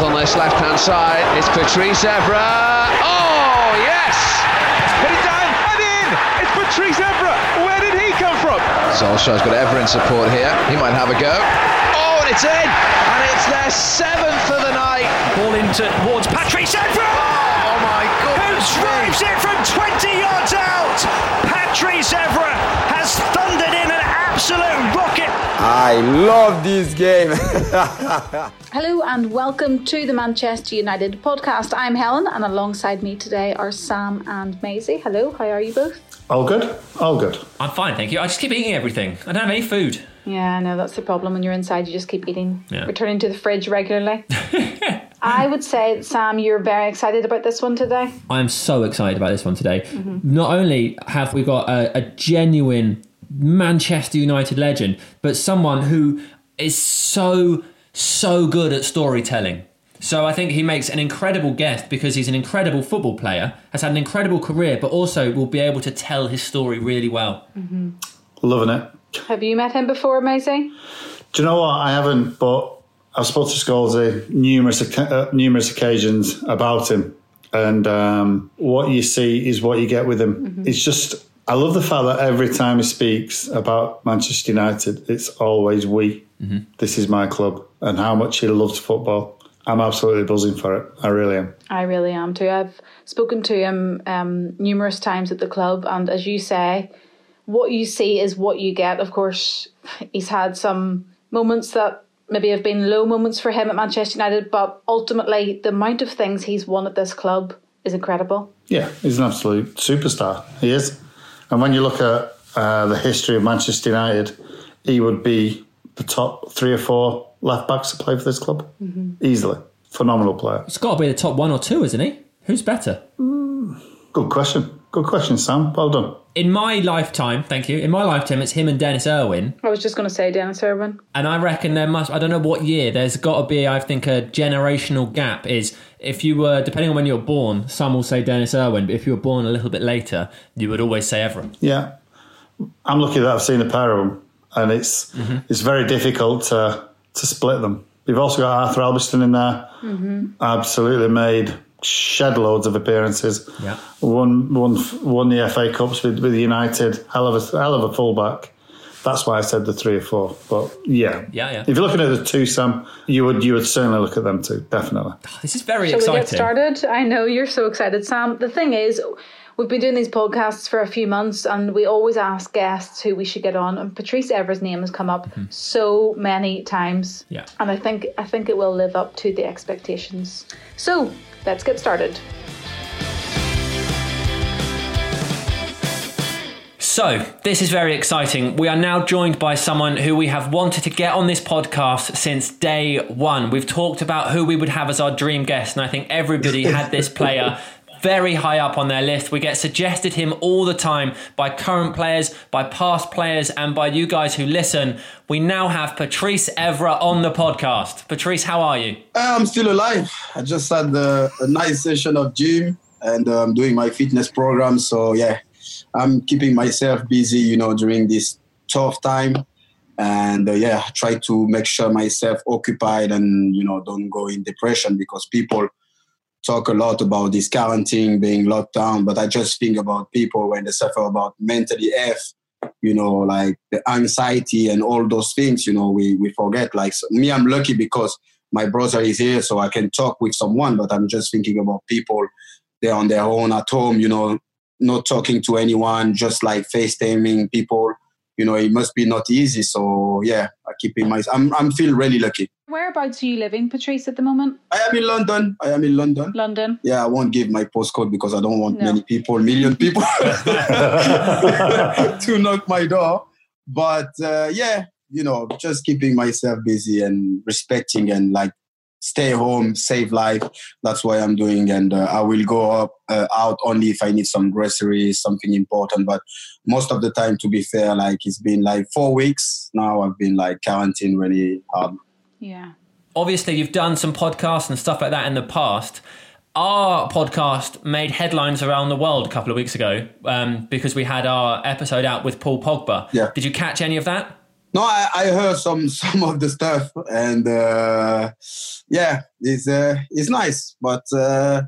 spot on this left hand side. It's Patrice Evra. Oh, yes! Put it down and in! It's Patrice Evra! Where did he come from? Solskjaer's got Evra in support here. He might have a go. Oh, and it's in! And it's their seventh of the night. Ball into towards Patrice Evra! Oh, my Who goodness. drives it from 20 yards out? Patrice Evra has thundered in an absolute rocket. I love this game. Hello and welcome to the Manchester United podcast. I'm Helen and alongside me today are Sam and Maisie. Hello, how are you both? All good? All good. I'm fine, thank you. I just keep eating everything. I don't have any food. Yeah, I know that's the problem when you're inside, you just keep eating, Yeah. returning to the fridge regularly. I would say, Sam, you're very excited about this one today. I'm so excited about this one today. Not only have we got a, a genuine Manchester United legend, but someone who is so, so good at storytelling. So I think he makes an incredible guest because he's an incredible football player, has had an incredible career, but also will be able to tell his story really well. Loving it. Have you met him before, Maisie? Do you know what? I haven't, but I've spoken to Scalzi numerous uh, numerous occasions about him, and um, what you see is what you get with him. It's just I love the fact that every time he speaks about Manchester United, it's always we. This is my club, and how much he loves football. I'm absolutely buzzing for it. I really am. I really am too. I've spoken to him um, numerous times at the club, and as you say, what you see is what you get. Of course, he's had some moments that maybe have been low moments for him at Manchester United, but ultimately, the amount of things he's won at this club is incredible. Yeah, he's an absolute superstar. He is. And when you look at uh, the history of Manchester United, he would be the top three or four left backs to play for this club easily. Phenomenal player. It's got to be the top one or two, isn't he? Who's better? Good question. Good question, Sam. Well done. In my lifetime, thank you. In my lifetime, it's him and Denis Irwin. I was just going to say Denis Irwin. And I reckon there must, I don't know what year, there's got to be, I think, a generational gap. Is if you were, depending on when you were born, some will say Denis Irwin, but if you were born a little bit later, you would always say Evra. Yeah. I'm lucky that I've seen a pair of them, and it's mm-hmm. it's very difficult to, to split them. You've also got Arthur Albiston in there. Mm-hmm. Absolutely made shed loads of appearances. Yeah. Won won won the FA Cups with, with United. Hell of a hell of a fullback. That's why I said the three or four. But yeah, Yeah, yeah. If you're looking at the two, Sam, you would you would certainly look at them too. Definitely. Ah, this is very Shall we get started? I know you're so excited, Sam. The thing is, we've been doing these podcasts for a few months, and we always ask guests who we should get on. And Patrice Evra's name has come up mm-hmm. so many times, Yeah. and I think I think it will live up to the expectations. So let's get started. So, this is very exciting. We are now joined by someone who we have wanted to get on this podcast since day one. We've talked about who we would have as our dream guest, and I think everybody had this player very high up on their list. We get suggested him all the time by current players, by past players, and by you guys who listen. We now have Patrice Evra on the podcast. Patrice, how are you? I'm still alive. I just had a, a nice session of gym and I'm doing my fitness program. So yeah, I'm keeping myself busy, you know, during this tough time. And uh, yeah, try to make sure myself occupied and you know don't go in depression because people talk a lot about this quarantine being locked down, but I just think about people when they suffer about mentally F, you know, like the anxiety and all those things, you know, we, we forget. Like so, me, I'm lucky because my brother is here, so I can talk with someone, but I'm just thinking about people, they're on their own at home, you know, not talking to anyone, just like FaceTiming people. You know, it must be not easy. So yeah, I keep in mind, I'm I'm feel really lucky. Whereabouts are you living, Patrice, at the moment? I am in London. I am in London. London. Yeah, I won't give my postcode because I don't want No. many people, million people, to knock my door. But uh, yeah, you know, just keeping myself busy and respecting and like stay home, save life. That's what I'm doing, and uh, I will go up uh, out only if I need some groceries, something important. But most of the time, to be fair, like it's been like four weeks now. I've been like quarantine really hard. Yeah. obviously you've done some podcasts and stuff like that in the past. Our podcast made headlines around the world a couple of weeks ago um, because we had our episode out with Paul Pogba. Yeah. Did you catch any of that? No, I, I heard some some of the stuff, and uh, yeah, it's uh, it's nice, but uh,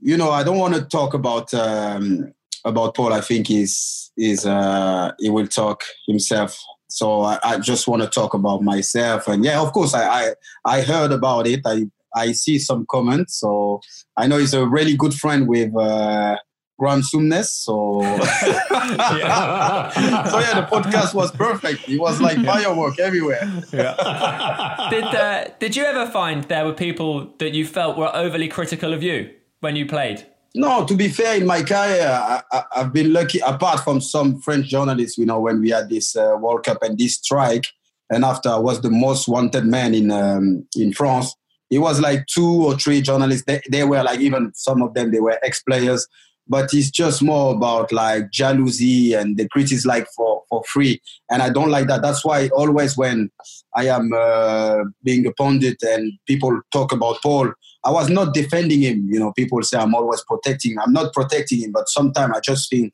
you know, I don't want to talk about um, about Paul. I think he's is uh, he will talk himself. So I, I just want to talk about myself, and yeah, of course, I I, I heard about it. I I see some comments, so I know he's a really good friend with. Uh, Graham Souness. So, yeah. so yeah, the podcast was perfect. It was like firework everywhere. Yeah. did uh, Did you ever find there were people that you felt were overly critical of you when you played? No, to be fair, in my career, I, have been lucky. Apart from some French journalists, you know, when we had this uh, World Cup and this strike, and after I was the most wanted man in um, in France. It was like two or three journalists. They, they were like even some of them they were ex players but it's just more about like jealousy and the critics like for, for free. And I don't like that. That's why always when I am uh, being a pundit and people talk about Paul, I was not defending him. You know, people say I'm always protecting. I'm not protecting him, but sometimes I just think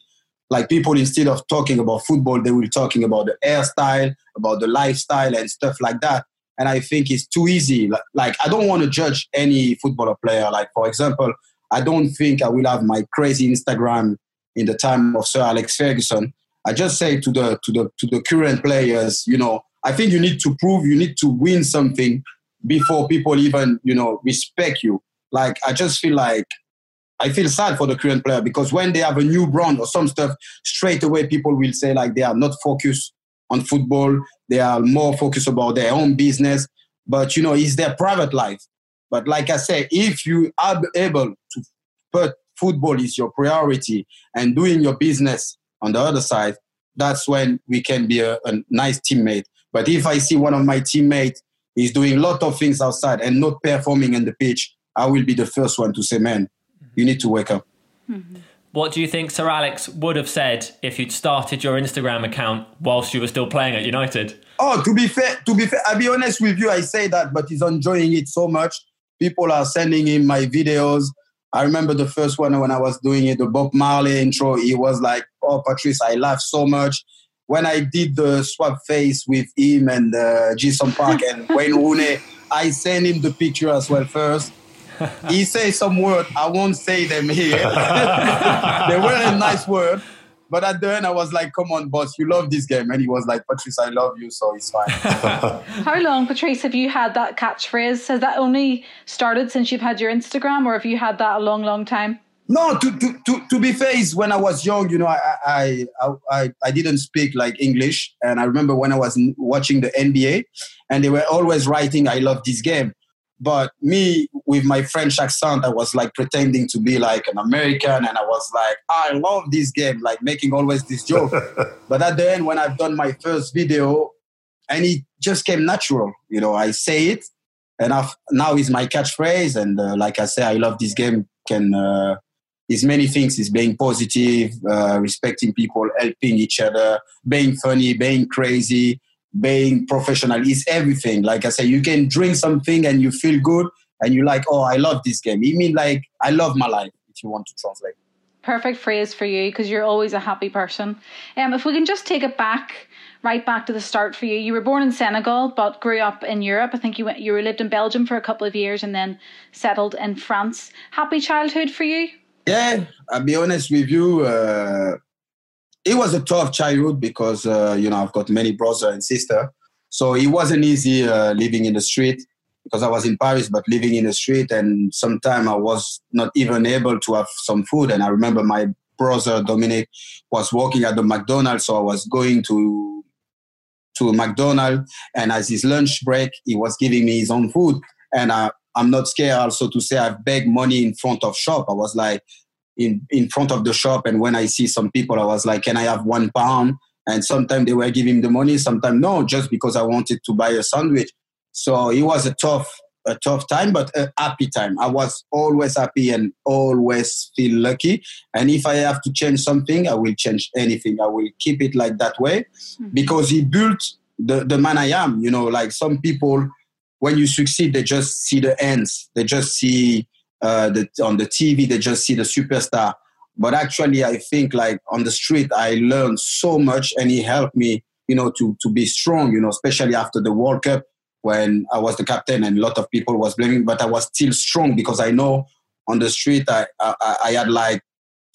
like people instead of talking about football, they will talking about the hairstyle, about the lifestyle and stuff like that. And I think it's too easy. Like I don't want to judge any footballer player. Like for example, I don't think I will have my crazy Instagram in the time of Sir Alex Ferguson. I just say to the to the to the current players, you know, I think you need to prove, you need to win something before people even, you know, respect you. Like I just feel like I feel sad for the current player because when they have a new brand or some stuff, straight away people will say like they are not focused on football. They are more focused about their own business. But you know, it's their private life. But like I say, if you are able to put football is your priority and doing your business on the other side, that's when we can be a, a nice teammate. But if I see one of my teammates is doing a lot of things outside and not performing in the pitch, I will be the first one to say, man, you need to wake up. Mm-hmm. What do you think Sir Alex would have said if you'd started your Instagram account whilst you were still playing at United? Oh, to be fair, to be fair, I'll be honest with you, I say that, but he's enjoying it so much people are sending him my videos. I remember the first one when I was doing it, the Bob Marley intro. He was like, "Oh, Patrice, I laughed so much." When I did the swap face with him and uh, Ji-sung Park and Wayne Rooney, I sent him the picture as well first. he said some word. I won't say them here. they were a nice word, but at the end, I was like, come on, boss, you love this game. And he was like, Patrice, I love you, so it's fine. How long, Patrice, have you had that catchphrase? Has that only started since you've had your Instagram, or have you had that a long, long time? No, to, to, to, to be fair, is when I was young, you know, I, I, I, I didn't speak like English. And I remember when I was watching the NBA and they were always writing, I love this game. But me, with my French accent, I was like pretending to be like an American, and I was like, I love this game, like making always this joke. but at the end, when I've done my first video, and it just came natural, you know, I say it, and I've, now is my catchphrase. And uh, like I say, I love this game. Can uh, is many things. Is being positive, uh, respecting people, helping each other, being funny, being crazy, being professional is everything. Like I say, you can drink something and you feel good and you're like, oh, I love this game. You mean like I love my life, if you want to translate. Perfect phrase for you because you're always a happy person. Um, if we can just take it back, right back to the start for you. You were born in Senegal but grew up in Europe. I think you went, you lived in Belgium for a couple of years and then settled in France. Happy childhood for you? Yeah, I'll be honest with you. Uh, it was a tough childhood because uh, you know I've got many brothers and sister, so it wasn't easy uh, living in the street because I was in Paris, but living in the street, and sometimes I was not even able to have some food. And I remember my brother Dominic was working at the McDonald's, so I was going to to McDonald's, and as his lunch break, he was giving me his own food, and I, I'm not scared also to say I've begged money in front of shop. I was like, in in front of the shop and when i see some people i was like can i have one pound? And sometimes they were giving the money sometimes no just because i wanted to buy a sandwich. So it was a tough a tough time but a happy time. I was always happy and always feel lucky. And if i have to change something i will change anything. I will keep it like that way. Mm-hmm. because he built the, the man i am you know like some people when you succeed they just see the ends they just see uh, the, on the TV, they just see the superstar. But actually, I think like on the street, I learned so much, and he helped me you know, to to be strong, you know, especially after the World Cup when I was the captain and a lot of people was blaming, but I was still strong because I know on the street I I, I had like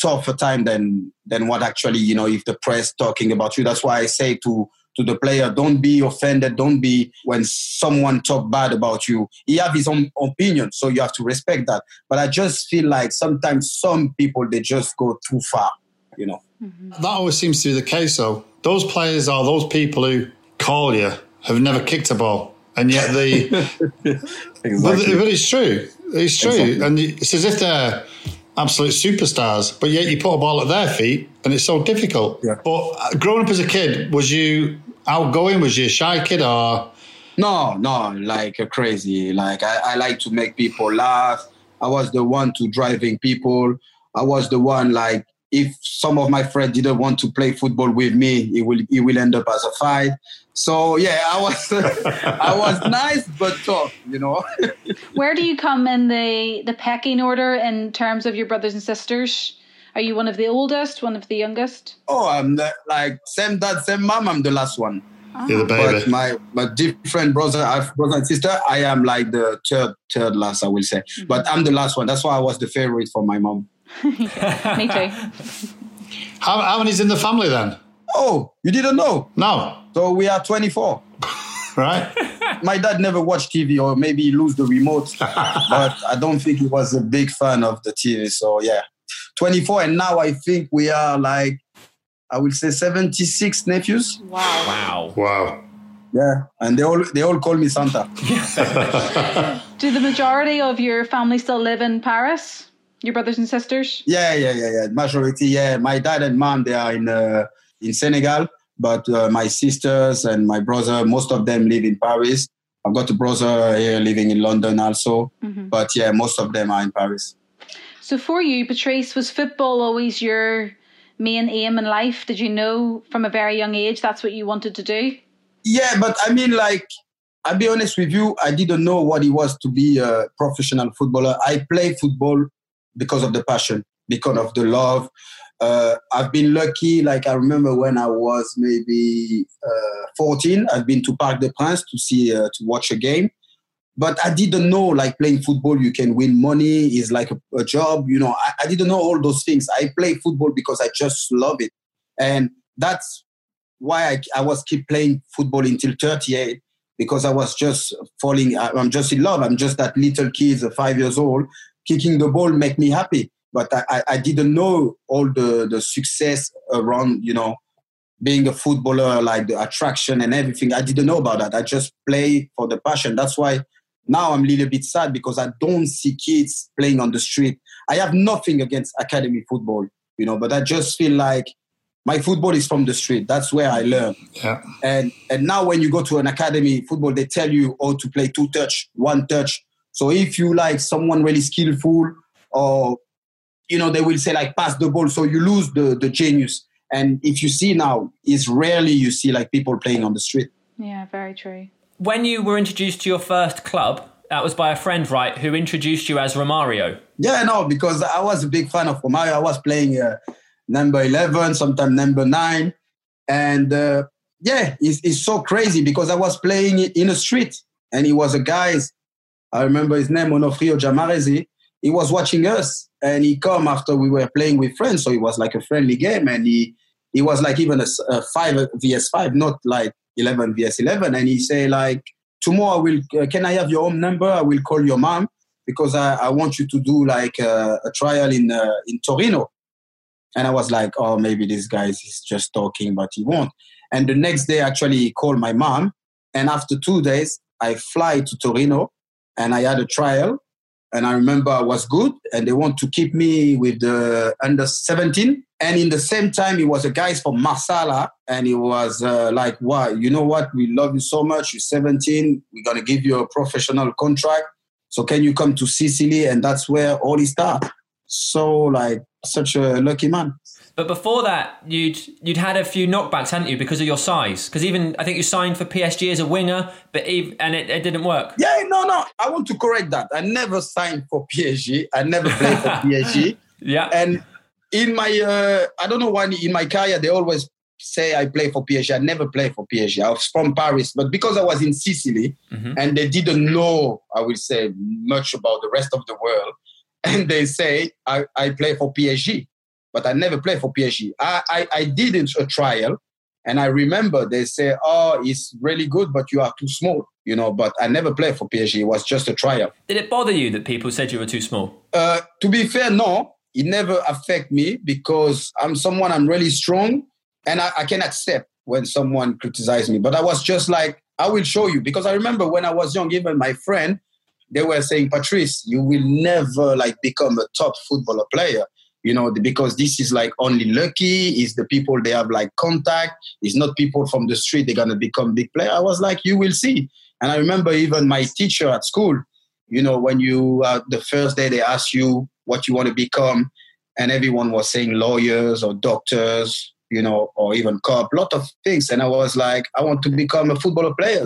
tougher time than than what actually you know if the press talking about you. That's why I say to to the player, don't be offended. Don't be when someone talk bad about you. He have his own opinion, so you have to respect that. But I just feel like sometimes some people they just go too far, you know. Mm-hmm. That always seems to be the case, though. Those players are those people who call you have never kicked a ball, and yet they. exactly. but, but, it's true. It's true, exactly. and it's as if they're absolute superstars, but yet you put a ball at their feet and it's so difficult. Yeah. But uh, growing up as a kid, was you outgoing? Was you a shy kid or? No, no, like crazy. Like I, I like to make people laugh. I was the one to driving people. I was the one like if some of my friends didn't want to play football with me, it will it will end up as a fight. So yeah, I was I was nice but tough, you know. Where do you come in the the pecking order in terms of your brothers and sisters? Are you one of the oldest, one of the youngest? Oh, I'm the, like same dad, same mom. I'm the last one. Oh. You're the baby. But my my different brother, I have brother and sister. I am like the third third last, I will say. Mm-hmm. But I'm the last one. That's why I was the favorite for my mom. Me too. How, how many's in the family then? Oh, you didn't know? No. So we are 24. right. My dad never watched TV or maybe he lose the remote, but I don't think he was a big fan of the TV. So yeah, 24. And now I think we are like, I would say 76 nephews. Wow. Wow. Wow. Yeah, and they all they all call me Santa. Do the majority of your family still live in Paris? Your brothers and sisters? Yeah, yeah, yeah, yeah. Majority, yeah. My dad and mom, they are in uh, in Senegal, but uh, my sisters and my brother, most of them live in Paris. I've got a brother here living in London also, mm-hmm. but yeah, most of them are in Paris. So for you, Patrice, was football always your main aim in life? Did you know from a very young age that's what you wanted to do? Yeah, but I mean, like, I'll be honest with you, I didn't know what it was to be a professional footballer. I play football because of the passion, because of the love. Uh, I've been lucky. Like I remember when I was maybe uh, 14, I've been to Parc des Princes to see uh, to watch a game. But I didn't know like playing football, you can win money is like a, a job. You know, I, I didn't know all those things. I play football because I just love it, and that's why I, I was keep playing football until 38 because I was just falling. I'm just in love. I'm just that little kid, five years old, kicking the ball make me happy. But I, I didn't know all the, the success around, you know, being a footballer, like the attraction and everything. I didn't know about that. I just play for the passion. That's why now I'm a little bit sad because I don't see kids playing on the street. I have nothing against academy football, you know, but I just feel like my football is from the street. That's where I learn. Yeah. And and now when you go to an academy football, they tell you how to play two touch, one touch, so if you like someone really skillful or you know they will say like pass the ball so you lose the the genius. And if you see now it's rarely you see like people playing on the street. Yeah very true. When you were introduced to your first club that was by a friend right who introduced you as romario. Yeah no because i was a big fan of romario. I was playing uh, number 11 sometimes number 9 and uh, yeah it's, it's so crazy because i was playing in a street and he was a guy's I remember his name, Onofrio Jamarezi. He was watching us and he come after we were playing with friends. So it was like a friendly game. And he, he was like even a, a 5 vs 5, not like 11 vs 11. And he say like, tomorrow I will, uh, can I have your home number? I will call your mom because I, I want you to do like a, a trial in, uh, in Torino. And I was like, oh, maybe this guy is just talking, but he won't. And the next day, actually, he called my mom. And after two days, I fly to Torino and I had a trial and I remember I was good and they want to keep me with the under 17 and in the same time it was a guy from Marsala and he was uh, like why you know what? We love you so much. You're 17 we're to give you a professional contract. So can you come to Sicily? And that's where all it started so like such a lucky man but before that, you'd you'd had a few knockbacks, hadn't you, because of your size? Because even I think you signed for PSG as a winger, but even, and it, it didn't work. Yeah, no, no. I want to correct that. I never signed for PSG. I never played for PSG. Yeah. And in my, uh, I don't know why in my career they always say I play for PSG. I never play for PSG. I was from Paris, but because I was in Sicily Mhm. and they didn't know, I will say, much about the rest of the world, and they say I, I play for PSG, but I never played for PSG. I, I, I did a trial, and I remember they say, "Oh, it's really good, but you are too small," you know. But I never played for PSG. It was just a trial. Did it bother you that people said you were too small? Uh, to be fair, no, it never affect me because I'm someone I'm really strong and I, I can accept when someone criticizes me. But I was just like, I will show you because I remember when I was young, even my friend, they were saying, Patrice, you will never like become a top footballer player. You know, because this is like only lucky. Is the people they have like contact. It's not people from the street. They're gonna become big player. I was like, you will see. And I remember even my teacher at school you know, when you uh, the first day they ask you what you want to become, and everyone was saying lawyers or doctors, you know, or even cop, lot of things. And I was like, I want to become a footballer player,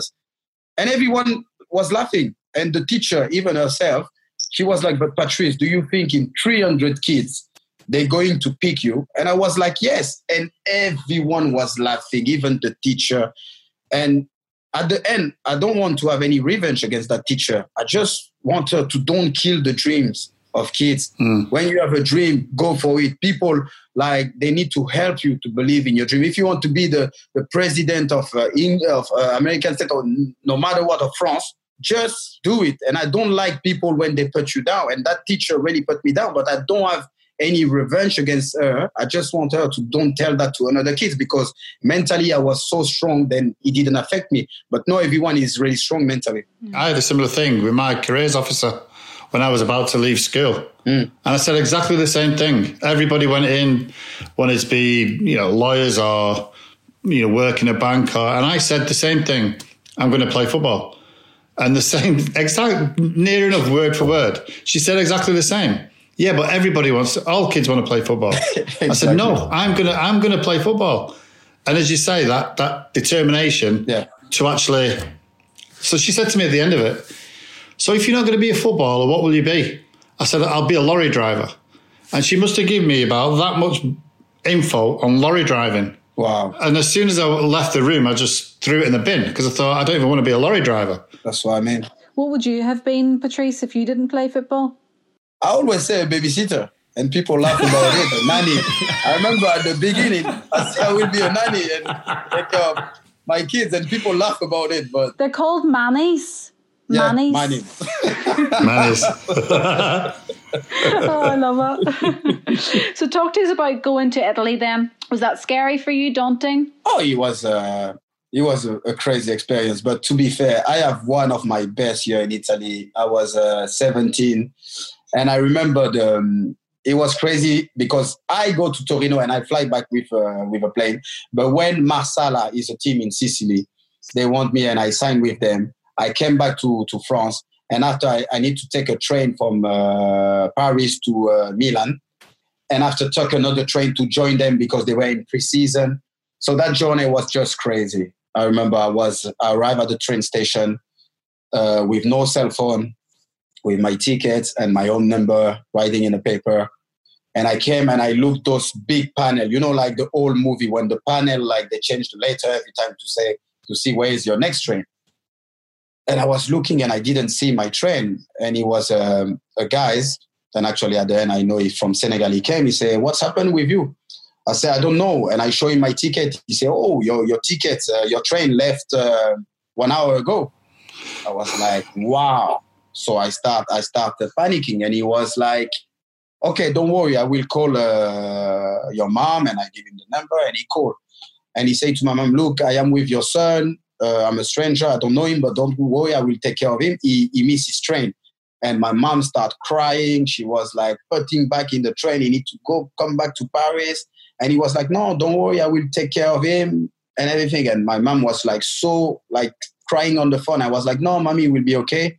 and everyone was laughing. And the teacher, even herself, she was like, "But Patrice, do you think in 300 kids they're going to pick you?" And I was like, "Yes." And everyone was laughing, even the teacher. And at the end, I don't want to have any revenge against that teacher. I just want her to don't kill the dreams of kids. When you have a dream, go for it. People like they need to help you to believe in your dream. If you want to be the, the president of uh, Eng- of uh, American state or no matter what of France, just do it. And I don't like people when they put you down. And that teacher really put me down. But I don't have any revenge against her. I just want her to don't tell that to another kids because mentally I was so strong. Then it didn't affect me. But not everyone is really strong mentally. I had a similar thing with my careers officer when I was about to leave school. Hmm. And I said exactly the same thing. Everybody went in, wanted to be, you know, lawyers or, you know, work in a bank. Or, and I said the same thing. I'm going to play football. And the same, exact, near enough word for word. She said exactly the same. Yeah, but everybody wants, all kids want to play football. I said, no, I'm going to, I'm going to play football. And as you say, that, that determination Yeah. to actually, so she said to me at the end of it, so if you're not going to be a footballer, what will you be? I said, I'll be a lorry driver. And she must have given me about that much info on lorry driving. Wow, And as soon as I left the room, I just threw it in the bin because I thought, I don't even want to be a lorry driver. that's what I mean. What would you have been, Patrice, if you didn't play football? I always say a babysitter, and people laugh about it. A nanny. I remember at the beginning, I said I will be a nanny and take care of my kids, and people laugh about it. But They're called mannies. yeah, Mannies. nanny. Man oh, I love it. so, talk to us about going to Italy then. Was that scary for you, daunting? Oh, it was uh, it was a, a crazy experience. But to be fair, I have one of my best year in Italy. I was uh, 17, and I remember. Um, it was crazy because I go to Torino and I fly back with uh, with a plane. But when Marsala is a team in Sicily, they want me and I signed with them. I came back to, to France, and after I, I need to take a train from uh, Paris to uh, Milan, and after took another train to join them because they were in pre-season. So that journey was just crazy. I remember I was I arrived at the train station uh, with no cell phone, with my tickets and my own number writing in a paper. And I came and I looked those big panel, you know, like the old movie when the panel like they change the letter every time to say to see where is your next train. And I was looking and I didn't see my train. And it was um, a guy's. And actually at the end I know he's from Senegal. He came. He said, "What's happened with you?" I said, "I don't know." And I show him my ticket. He said, "Oh, your your ticket, uh, your train left uh, one hour ago." I was like, "Wow!" So I start I started panicking, and he was like, "Okay, don't worry. I will call uh, your mom." And I give him the number, and he called. And he said to my mom, "Look, I am with your son. Uh, I'm a stranger. I don't know him, but don't worry. I will take care of him. He he missed his train." And my mom started crying. She was like putting back in the train. He need to go come back to Paris. And he was like, "No, don't worry. I will take care of him and everything." And my mom was like so like crying on the phone. I was like, "No, mommy will be okay."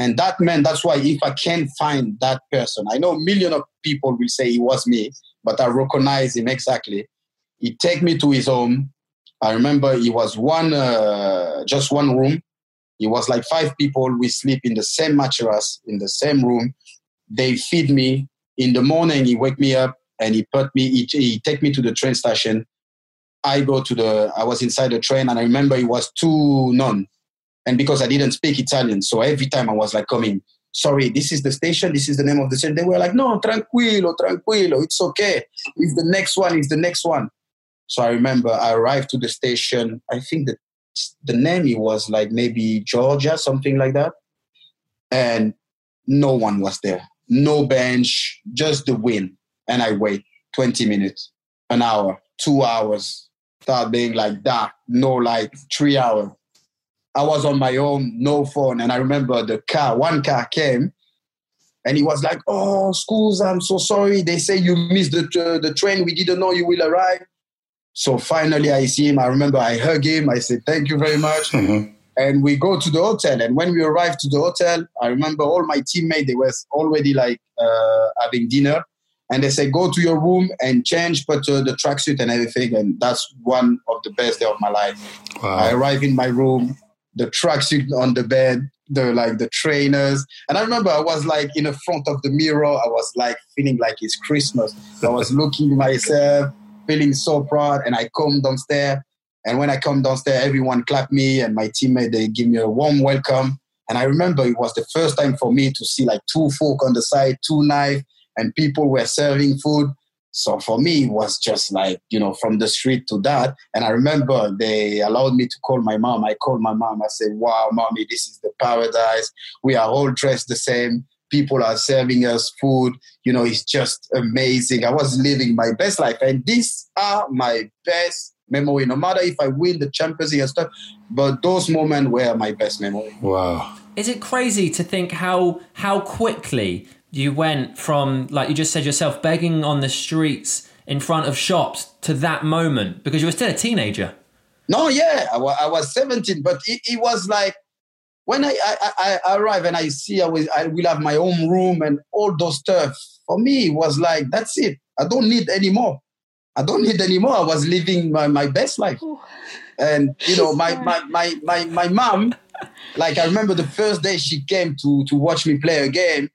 And that meant that's why if I can find that person, I know a million of people will say it was me, but I recognize him exactly. He take me to his home. I remember he was one, uh, just one room. It was like five people. We sleep in the same mattress in the same room. They feed me in the morning. He wake me up and he put me. He, he take me to the train station. I go to the, I was inside the train and I remember it was two none. And because I didn't speak Italian, so every time I was like coming, sorry, this is the station, this is the name of the station. They were like, no, tranquilo, tranquilo, it's okay. If the next one is the next one. So I remember I arrived to the station. I think that the name it was like maybe Georgia, something like that. And no one was there. No bench, just the wind. And I wait 20 minutes, an hour, two hours, start being like that, no light, three hours. I was on my own, no phone. And I remember the car, one car came and he was like, Oh, schools, I'm so sorry. They say you missed the, uh, the train. We didn't know you will arrive. So finally, I see him. I remember I hug him. I said, Thank you very much. Mm-hmm. And we go to the hotel. And when we arrived to the hotel, I remember all my teammates, they were already like uh, having dinner and they say go to your room and change put uh, the tracksuit and everything and that's one of the best day of my life wow. i arrive in my room the tracksuit on the bed the like the trainers. And i remember i was like in the front of the mirror. I was like feeling like it's christmas. I was looking myself feeling so proud. And i come downstairs. And when i come downstairs everyone clap me and my teammate they give me a warm welcome. And i remember it was the first time for me to see like two fork on the side two knife and people were serving food. So for me, it was just like, you know, from the street to that. And I remember they allowed me to call my mom. I called my mom. I said, wow, mommy, this is the paradise. We are all dressed the same. People are serving us food. You know, it's just amazing. I was living my best life. And these are my best memory, no matter if I win the Champions League and stuff. But those moments were my best memory. Wow. Is it crazy to think how how quickly you went from like you just said yourself begging on the streets in front of shops to that moment? Because you were still a teenager. No yeah i, I was 17 but it, it was like when I, I, I arrive and i see I will, I will have my own room and all those stuff for me it was like that's it. I don't need anymore. i don't need anymore. i was living my, my best life. And you know my, my, my, my, my mom like i remember the first day she came to, to watch me play a game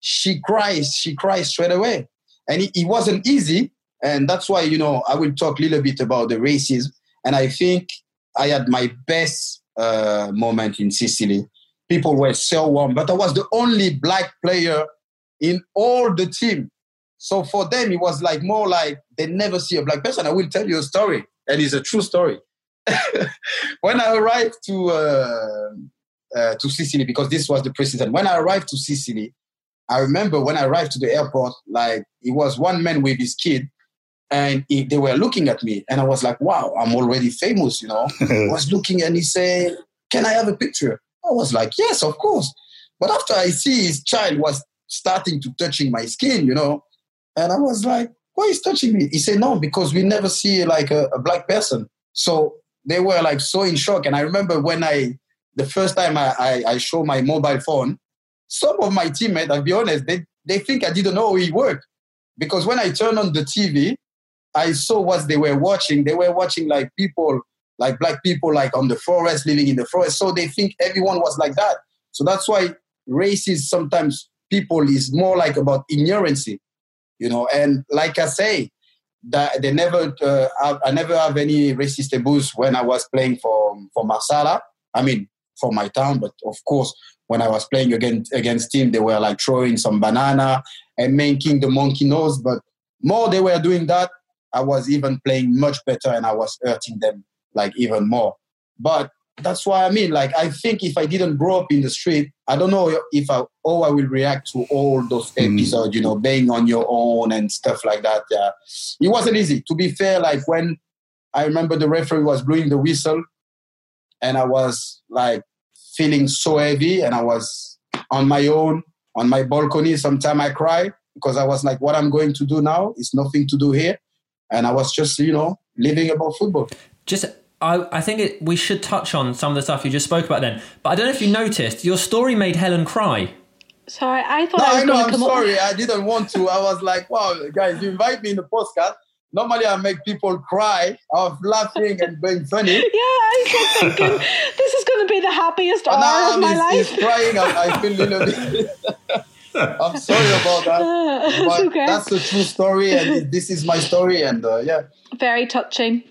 she cries, she cries straight away. And it, it wasn't easy. And that's why, you know, I will talk a little bit about the racism. And I think I had my best uh, moment in Sicily. People were so warm, but I was the only black player in all the team. So for them, it was like more like they never see a black person. I will tell you a story, and it's a true story. when I arrived to uh, uh, to Sicily, because this was the president, when I arrived to Sicily, I remember when I arrived to the airport, like it was one man with his kid, and he, they were looking at me, and I was like, "Wow, I'm already famous," you know. I was looking, and he said, "Can I have a picture?" I was like, "Yes, of course." But after I see his child was starting to touching my skin, you know, and I was like, "Why is touching me?" He said, "No, because we never see like a, a black person." So they were like so in shock, and I remember when I the first time I, I, I show my mobile phone some of my teammates, I'll be honest, they, they think I didn't know he worked. Because when I turned on the TV, I saw what they were watching. They were watching like people, like black people, like on the forest, living in the forest. So they think everyone was like that. So that's why racism sometimes people is more like about ignorancy, you know. And like I say, that they never, uh, I never have any racist abuse when I was playing for for Marsala. I mean, for my town, but of course, when I was playing against against team, they were like throwing some banana and making the monkey nose. But more they were doing that, I was even playing much better and I was hurting them like even more. But that's why I mean, like I think if I didn't grow up in the street, I don't know if I how I will react to all those mm. episodes, you know, being on your own and stuff like that. Yeah, it wasn't easy. To be fair, like when I remember the referee was blowing the whistle, and I was like feeling so heavy and I was on my own on my balcony. Sometimes I cry because I was like, what I'm going to do now is nothing to do here. And I was just, you know, living about football. Just I, I think it, we should touch on some of the stuff you just spoke about then. But I don't know if you noticed, your story made Helen cry. Sorry, I thought no, I was I know, I'm come sorry. I didn't want to. I was like, wow, guys, you invite me in the podcast normally I make people cry of laughing and being funny. Yeah, I was thinking this is going to be the happiest hour of my he's, life. He's crying. I, I feel a little bit. I'm sorry about that. But okay. That's a true story, and this is my story, and uh, yeah. Very touching.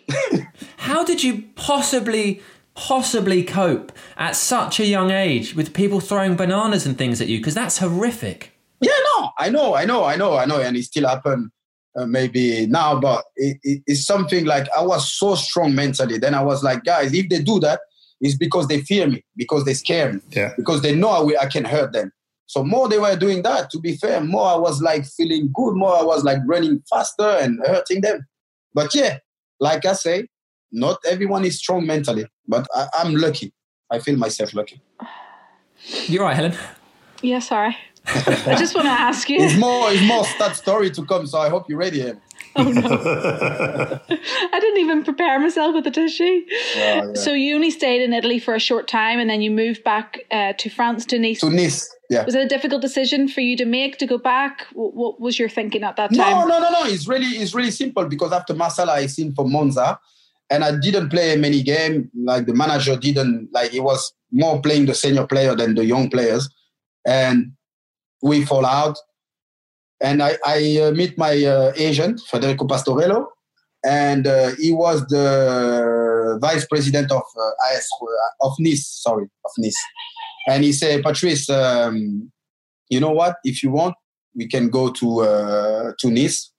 How did you possibly possibly cope at such a young age with people throwing bananas and things at you? Because that's horrific. Yeah, no, I know, I know, I know, I know, and it still happen uh, maybe now, but it, it, it's something like I was so strong mentally. Then I was like, guys, if they do that, it's because they fear me, because they scare me, Yeah. because they know I, will- I can hurt them. So more they were doing that. To be fair, more I was like feeling good, more I was like running faster and hurting them. But yeah, like I say, not everyone is strong mentally, but I, I'm lucky. I feel myself lucky. You're right, Helen. Yeah, sorry. I just want to ask you. It's more, it's more that story to come. So I hope you're ready. Em. I didn't even prepare myself with the tissue. yeah. So you only stayed in Italy for a short time, and then you moved back uh, to France to Nice. To Nice, yeah. Was it a difficult decision for you to make to go back? Wh- What was your thinking at that time? no, no, no. No. It's really, it's really simple because after Marsala, I seen for Monza, and I didn't play many game. Like the manager didn't like. He was more playing the senior player than the young players, and we fall out. And I, I uh, meet my uh, agent Federico Pastorello, and uh, he was the vice president of AS of Nice. Sorry, of Nice. And he said, Patrice, um, you know what? If you want, we can go to uh, to Nice,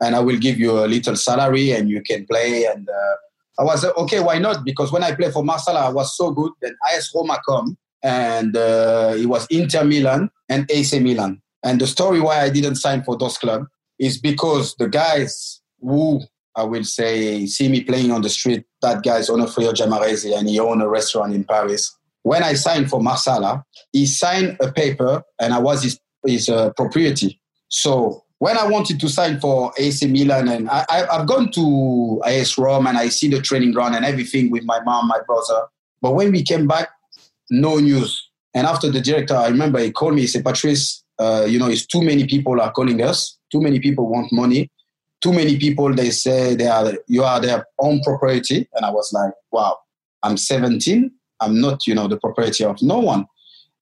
and I will give you a little salary, and you can play. And uh, I was okay. Why not? Because when I played for Marsala, I was so good. Then AS Roma come, and uh, it was Inter Milan and AC Milan. And the story why I didn't sign for those clubs is because the guys who I will say see me playing on the street. That guy's Onofrio Giamaresi, and he owned a restaurant in Paris. When I signed for Marsala, he signed a paper, and I was his his uh, property. So when I wanted to sign for AC Milan, and I, I've gone to AS Rome, and I see the training ground and everything with my mom, my brother. But when we came back, no news. And after the director, I remember he called me. He said, "Patrice, uh, you know, it's too many people are calling us. Too many people want money. Too many people they say they are you are their own property." And I was like, "Wow, I'm 17. I'm not, you know, the property of no one."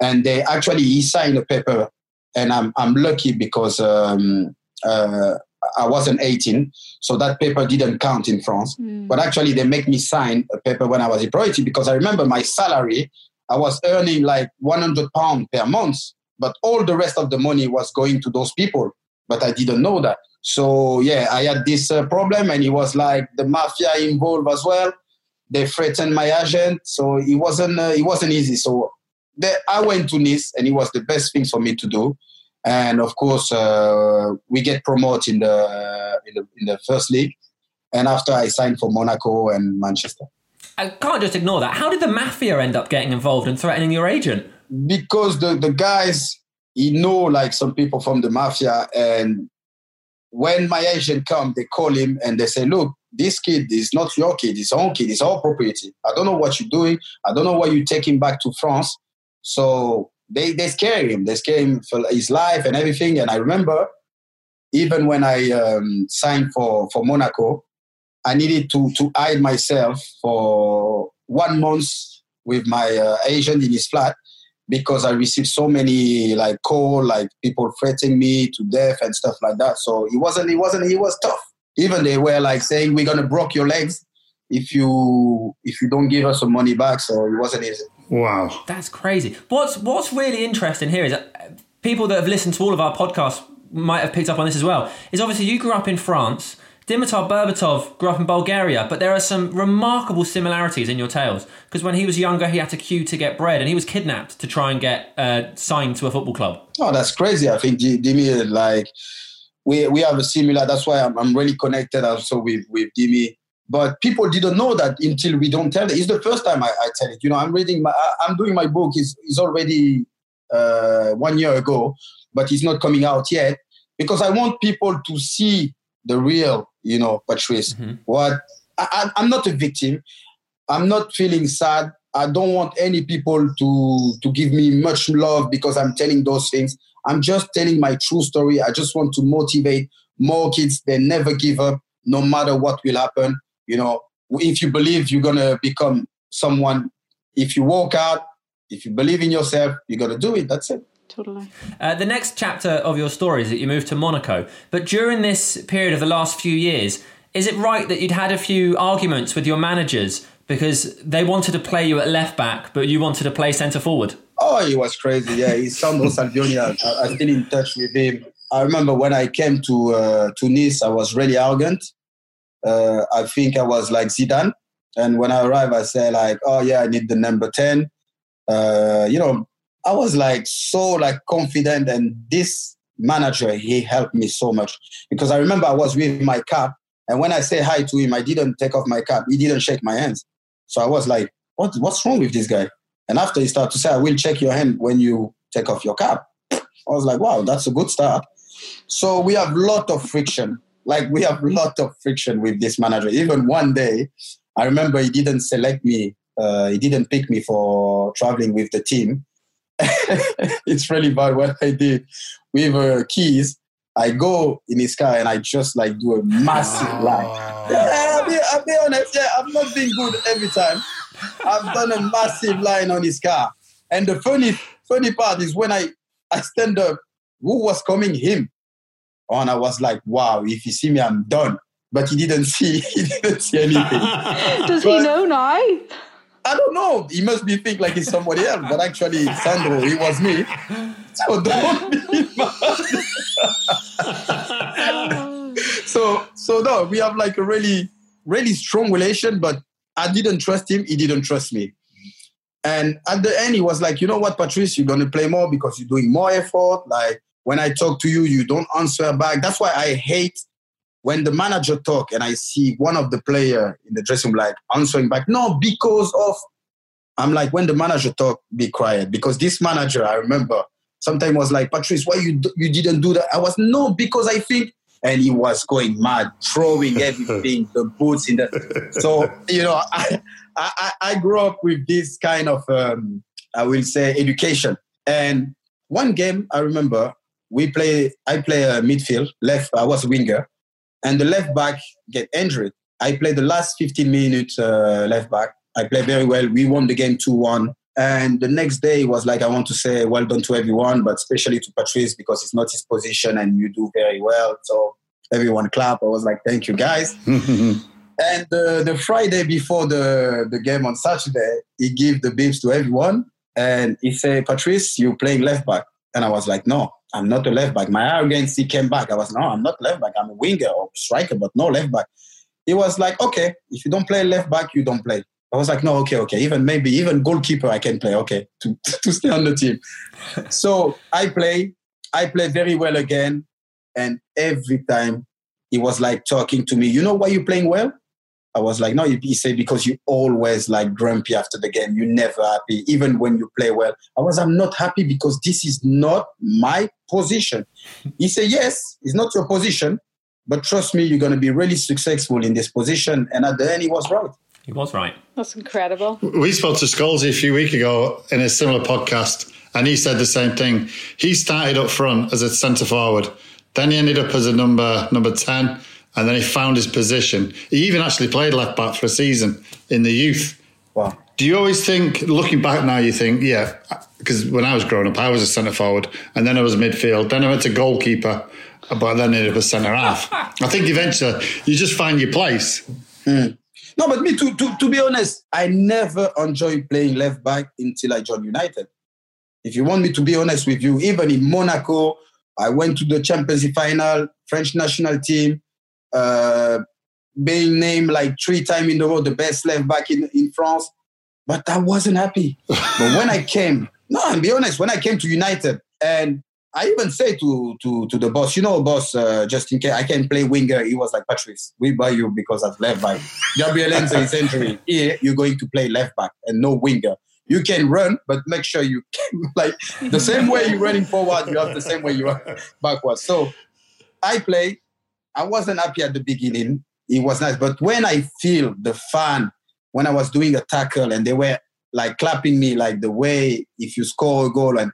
And they actually he signed a paper, and I'm I'm lucky because um, uh, I wasn't 18, so that paper didn't count in France. But actually, they make me sign a paper when I was a priority because I remember my salary. I was earning like 100 pounds per month, but all the rest of the money was going to those people. But I didn't know that. So yeah, I had this uh, problem, and it was like the mafia involved as well. They threatened my agent, so it wasn't uh, it wasn't easy. So the, I went to Nice, and it was the best thing for me to do. And of course, uh, we get promoted in the, in the in the first league. And after I signed for Monaco and Manchester, I can't just ignore that. How did the mafia end up getting involved and threatening your agent? because the the guys he know like some people from the mafia, and when my agent come, they call him and they say, "Look, this kid is not your kid; it's own kid. It's our property. I don't know what you're doing. I don't know why you take him back to France." So they they scare him. They scare him for his life and everything. And I remember, even when I um, signed for for Monaco, I needed to to hide myself for one month with my uh, agent in his flat because I received so many like call, like people threatening me to death and stuff like that. So he wasn't, he wasn't, he was tough. Even they were like saying, "We're gonna break your legs if you if you don't give us some money back." So it wasn't easy. Wow. That's crazy. What's What's really interesting here is that uh, people that have listened to all of our podcasts might have picked up on this as well. Is obviously you grew up in France. Dimitar Berbatov grew up in Bulgaria, but there are some remarkable similarities in your tales. Because when he was younger, he had to queue to get bread, and he was kidnapped to try and get uh, signed to a football club. Oh, that's crazy. I think Dimi, like, we, we have a similar, that's why I'm, I'm really connected also with, with Dimi. But people didn't know that until we don't tell it. It's the first time I, I tell it. You know, I'm reading my, I'm doing my book. It's, it's already uh, one year ago, but it's not coming out yet because I want people to see the real, you know, Patrice. Mm-hmm. What I, I- I'm not a victim. I'm not feeling sad. I don't want any people to to give me much love because I'm telling those things. I'm just telling my true story. I just want to motivate more kids. They never give up, no matter what will happen. You know, if you believe you're gonna become someone, if you walk out, if you believe in yourself, you're gonna do it. That's it. Totally. Uh, the next chapter of your story is that you moved to Monaco. But during this period of the last few years, is it right that you'd had a few arguments with your managers because they wanted to play you at left back, but you wanted to play centre forward? Oh, he was crazy. Yeah, he's Sandro Salvioni. I, I'm still in touch with him. I remember when I came to uh, to Nice, I was really arrogant. Uh, I think I was like Zidane. And when I arrived, I said like, "Oh yeah, I need the number 10. Uh, you know, I was like so like confident, and this manager he helped me so much because I remember I was with my cap, and when I say hi to him, I didn't take off my cap. He didn't shake my hands, so I was like, "What? What's wrong with this guy?" And after he started to say, "I will check your hand when you take off your cap," I was like, "Wow, that's a good start." So we have lot of friction. Like we have lot of friction with this manager. Even one day, I remember he didn't select me. Uh, he didn't pick me for traveling with the team. it's really bad what I did with uh, keys. I go in his car and I just like do a massive oh. lie. Yeah, I'll be, I'll be honest. Yeah, I've not been good every time. I've done a massive line on his car. And the funny, funny part is when I, I stand up, who was coming? Him. And I was like, wow, if you see me, I'm done. But he didn't see, he didn't see anything. Does but, he know now? I don't know. He must be think like he's somebody else, but actually, Sandro, he was me. So don't be so, so no, we have like a really, really strong relation, but I didn't trust him. He didn't trust me. And at the end, he was like, you know what, Patrice, you're to play more because you're doing more effort. Like when I talk to you, you don't answer back. That's why I hate when the manager talk and I see one of the player in the dressing room like answering back, no, because of, I'm like, when the manager talk, be quiet. Because this manager, I remember, sometimes was like, Patrice, why you, you didn't do that? I was, no, because I think, and he was going mad, throwing everything, the boots in the, so, you know, I, I, I grew up with this kind of, um, I will say, education. And one game I remember, we play, I play a midfield, left, I was a winger and the left back get injured. I played the last 15 minutes uh, left back. I played very well. We won the game 2 1. And the next day was like, I want to say well done to everyone, but especially to Patrice because it's not his position and you do very well. So everyone clap. I was like, thank you guys. and uh, the Friday before the, the game on Saturday, he gave the bibs to everyone. And he said, Patrice, you're playing left back. And I was like, no, I'm not a left back. My arrogance came back. I was, no, I'm not left back. I'm a winger or striker, but no left back. He was like, okay, if you don't play left back, you don't play. I was like, no, okay, okay. Even maybe even goalkeeper, I can play. Okay, to to stay on the team. so I play. I play very well again, and every time he was like talking to me. You know why you're playing well? I was like, no, he said, because you always like grumpy after the game. You're never happy, even when you play well. I was, I'm not happy because this is not my position. He said, yes, it's not your position, but trust me, you're going to be really successful in this position. And at the end, he was right. He was right. That's incredible. We spoke to Scholesy a few weeks ago in a similar podcast, and he said the same thing. He started up front as a centre forward, then he ended up as a number number ten and then he found his position. He even actually played left back for a season in the youth. Wow. Do you always think, looking back now, you think, yeah, because when I was growing up, I was a centre forward, and then I was midfield, then I went to goalkeeper, but then it was centre half. I think eventually you just find your place. Mm. No, but me, to, to, to be honest, I never enjoyed playing left back until I joined United. If you want me to be honest with you, even in Monaco, I went to the Champions League final, French national team. Uh, being named like three times in the row the best left back in, in France. But I wasn't happy. but when I came, no, I'll be honest, when I came to United, and I even say to to to the boss, you know, boss, uh, just in case I can play winger, he was like, Patrice, we buy you because of left back. Gabriel Heinze is injury. Here, you're going to play left back and no winger. You can run, but make sure you can, like the same way you're running forward, you have the same way you are backwards. So I play I wasn't happy at the beginning. It was nice. But when I feel the fan, when I was doing a tackle and they were like clapping me like the way if you score a goal and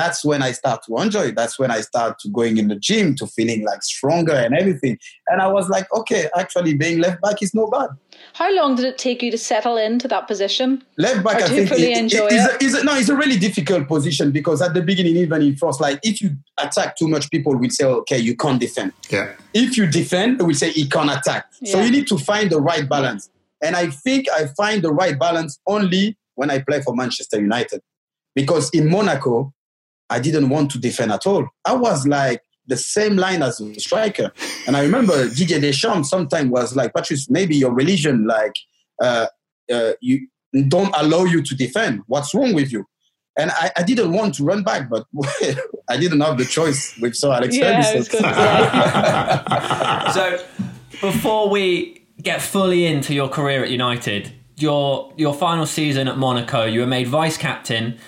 that's when I start to enjoy it. That's when I start to going in the gym to feeling like stronger and everything. And I was like, okay, actually being left back is no bad. How long did it take you to settle into that position? Left back, Or I do you think, fully it- it- enjoy is it? a, is a, no, it's a really difficult position because at the beginning, even in first, like if you attack too much, people will say, okay, you can't defend. Yeah. If you defend, they will say he can't attack. So you need to find the right balance. And I think I find the right balance only when I play for Manchester United. Because in Monaco, I didn't want to defend at all. I was like the same line as a striker. And I remember Didier Deschamps sometimes was like, Patrice, maybe your religion, like, uh, uh, you don't allow you to defend. What's wrong with you? And I, I didn't want to run back, but I didn't have the choice with Sir Alex Yeah, Ferguson. going to say. So, before we get fully into your career at United, your your final season at Monaco, you were made vice captain.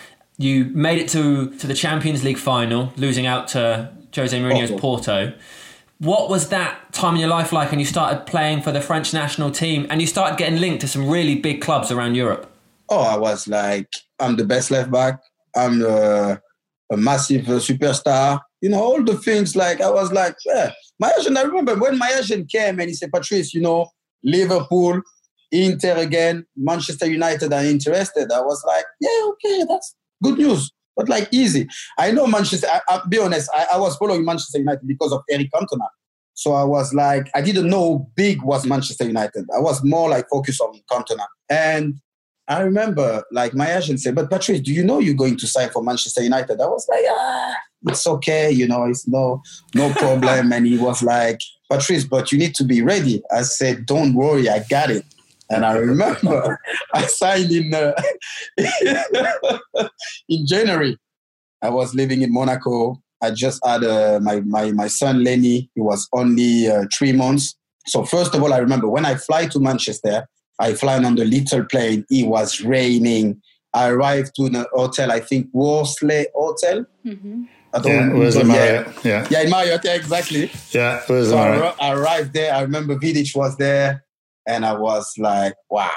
You made it to to the Champions League final, losing out to Jose Mourinho's Porto. Porto. What was that time in your life like? And you started playing for the French national team, and you started getting linked to some really big clubs around Europe. oh, I was like, I'm the best left back. I'm a, a massive uh, superstar. You know, all the things like, I was like, yeah. My agent, I remember when my agent came and he said, Patrice, you know, Liverpool, Inter again, Manchester United are interested. I was like, yeah, okay, that's good news. But like easy. I know Manchester, I, I'll be honest, I, I was following Manchester United because of Eric Cantona. So I was like, I didn't know big was Manchester United. I was more like focused on Cantona. And I remember like my agent said, but Patrice, do you know you're going to sign for Manchester United? I was like, ah, it's okay, you know, it's no no problem. and he was like, Patrice, but you need to be ready. I said, don't worry, I got it. And I remember I signed in uh, in January. I was living in Monaco. I just had uh, my, my my son Lenny. He was only uh, three months. So first of all, I remember when I fly to Manchester, I fly on the little plane. It was raining. I arrived to the hotel. I think Worsley Hotel. I don't Yeah, where's the yeah. Marriott? Yeah. Yeah, in Marriott, yeah, exactly. Yeah, where's the So I, Marriott? I arrived there. I remember Vidic was there, and I was like, "Wow!"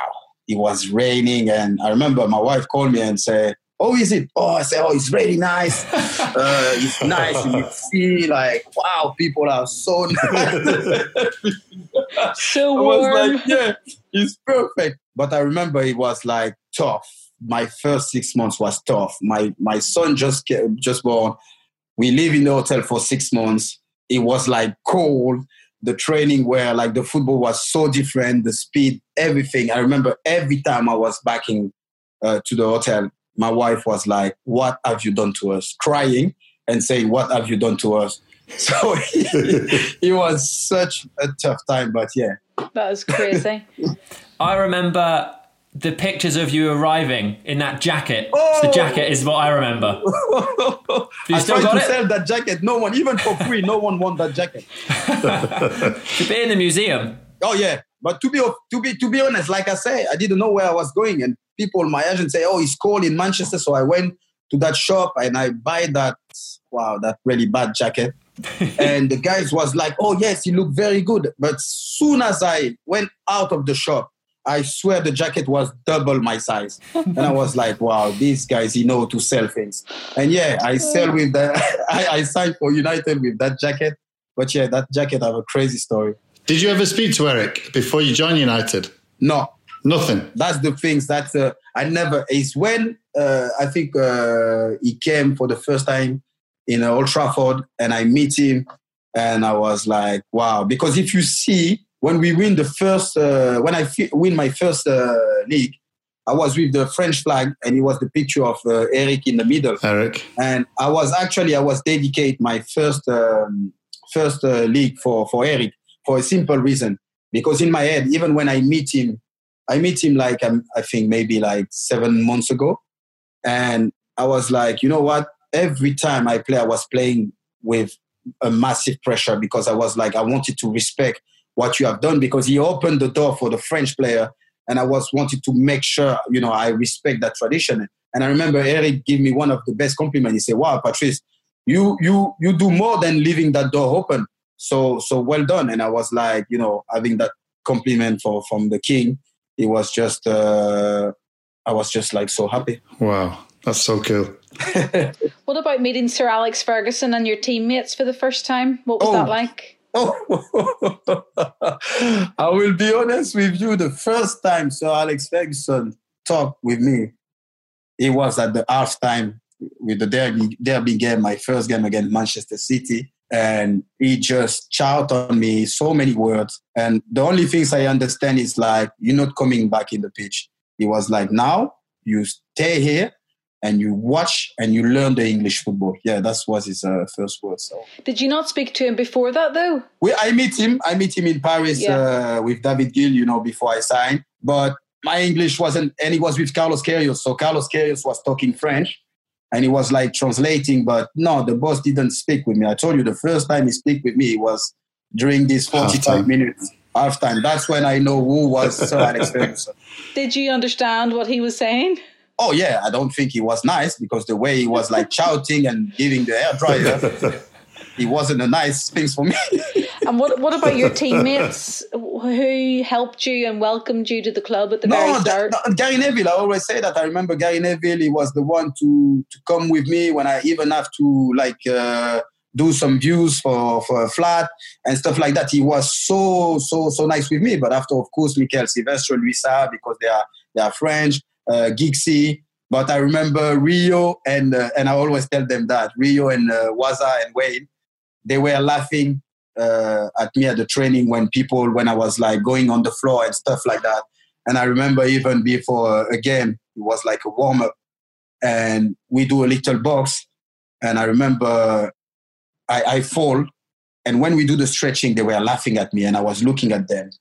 It was raining, and I remember my wife called me and said, "Oh, is it?" Oh, I said, "Oh, it's really nice. uh, it's nice. You see, like, wow, people are so nice." So I was warm. like, "Yeah, it's perfect." But I remember it was like tough. My first six months was tough. My my son just came, just born. We live in the hotel for six months. It was like cold. The training where like the football was so different, the speed, everything. I remember every time I was backing uh, to the hotel, my wife was like, "What have you done to us?" Crying and saying, "What have you done to us?" So it was such a tough time, but yeah, that was crazy. I remember the pictures of you arriving in that jacket. Oh! The jacket is what I remember. You I still tried got to it? sell that jacket. No one, even for free, no one want that jacket. To be in the museum. Oh yeah, but to be to be to be honest, like I say, I didn't know where I was going, and people, my agent say, "Oh, it's cold in Manchester," so I went to that shop and I buy that. Wow, that really bad jacket. and the guys was like, "Oh yes, you look very good." But soon as I went out of the shop, I swear the jacket was double my size, and I was like, "Wow, these guys, you know to sell things." And yeah, I sell with that. I, I signed for United with that jacket. But yeah, that jacket I have a crazy story. Did you ever speak to Eric before you joined United? No, Nothing. that's the things that uh, I never. It's when uh, I think uh, he came for the first time in Old Trafford, and I meet him, and I was like, wow. Because if you see when we win the first, uh, when I win my first uh, league, I was with the French flag, and it was the picture of uh, Eric in the middle, Eric. and I was actually I was dedicate my first um, first uh, league for for Eric for a simple reason. Because in my head even when I meet him I meet him like um, I think maybe like seven months ago. And I was like you know what? Every time I play I was playing with a massive pressure because I was like I wanted to respect what you have done because he opened the door for the French player and I was wanted to make sure you know I respect that tradition and I remember Eric give me one of the best compliments. He said, "Wow, Patrice, you you you do more than leaving that door open. So so well done." And I was like, you know, having that compliment for from the king, it was just uh, I was just like so happy. Wow, that's so cool. what about meeting Sir Alex Ferguson and your teammates for the first time? What was Oh. that like? I will be honest with you. The first time Sir Alex Ferguson talked with me, it was at the halftime with the derby, derby game, my first game against Manchester City. And he just shouted on me so many words. And the only things I understand is like, you're not coming back in the pitch. He was like, now you stay here and you watch and you learn the English football. Yeah, that was his uh, first word. So Did you not speak to him before that though? we, I meet him. I meet him in Paris Yeah. uh, with David Gill, you know, before I signed. But my English wasn't, and he was with Carlos Queiroz. So Carlos Queiroz was talking French, and he was like translating. But no, the boss didn't speak with me. I told you the first time he spoke with me was during these forty-five Halftime. minutes halftime. That's when I know who was Sir Alex Ferguson. Did you understand what he was saying? Oh yeah, I don't think he was nice because the way he was like shouting and giving the hair dryer, he wasn't a nice thing for me. And what what about your teammates who helped you and welcomed you to the club at the very that- start? no, Gary Neville. I always say that. I remember Gary Neville. He was the one to to come with me when I even have to like uh, do some views for for a flat and stuff like that. He was so so so nice with me. But after, of course, Mikael Silvestre, Louis Saha, because they are they are French, uh, Giggsy. But I remember Rio and uh, and I always tell them that Rio and uh, Wazza and Wayne, they were laughing uh, at me at the training when people when I was like going on the floor and stuff like that. And I remember even before a game, it was like a warm up, and we do a little box. And I remember I, I fall, and when we do the stretching, they were laughing at me, and I was looking at them,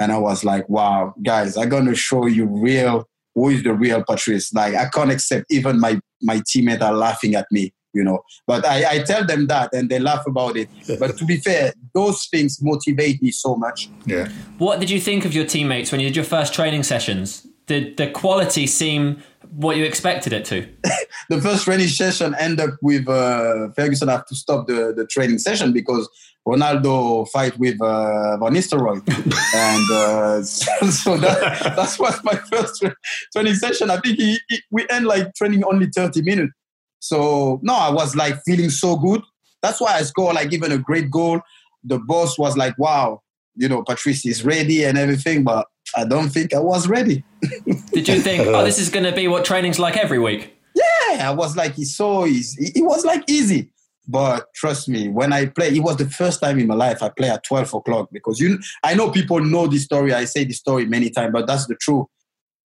and I was like, "Wow, guys, I'm gonna show you real who is the real Patrice. Like I can't accept even my my teammates are laughing at me." You know, but I, I tell them that and they laugh about it. But to be fair, those things motivate me so much. Yeah. What did you think of your teammates when you did your first training sessions? Did the quality seem what you expected it to? the first training session end up with uh, Ferguson have to stop the, the training session because Ronaldo fight with uh, Van Nistelrooy, and uh, so, so that that's was my first tra- training session. I think he, he- we end like training only thirty minutes. So no, I was like feeling so good. That's why I scored like even a great goal. The boss was like, "Wow, you know, Patrice is ready and everything," but I don't think I was ready. Did you think, oh, this is going to be what training's like every week? Yeah, I was like, it's so easy. It was like easy. But trust me, when I play, it was the first time in my life I play at 12 o'clock because you, I know people know this story. I say this story many times, but that's the truth.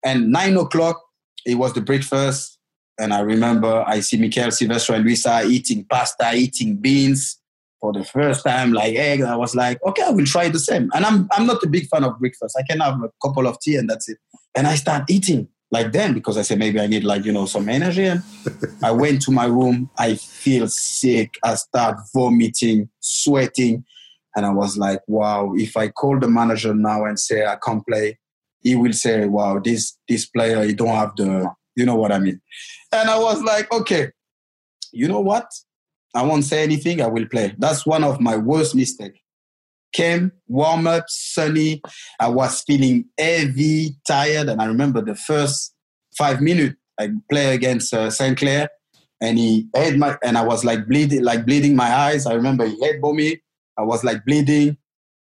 And nine o'clock, it was the breakfast. And I remember I see Mikael Silvestre and Louis Saha eating pasta, eating beans for the first time, like egg. I was like, okay, I will try the same. And I'm, I'm not a big fan of breakfast. I can have a couple of tea and that's it. And I start eating like then because I said maybe I need like you know some energy. And I went to my room. I feel sick. I start vomiting, sweating, and I was like, "Wow! If I call the manager now and say I can't play, he will say, "Wow, this this player he don't have the you know what I mean." And I was like, "Okay, you know what? I won't say anything. I will play." That's one of my worst mistakes. Came warm up, sunny. I was feeling heavy, tired, and I remember the first five minutes I play against uh, Sinclair, and he had my and I was like bleeding, like bleeding my eyes. I remember he head me. I was like bleeding,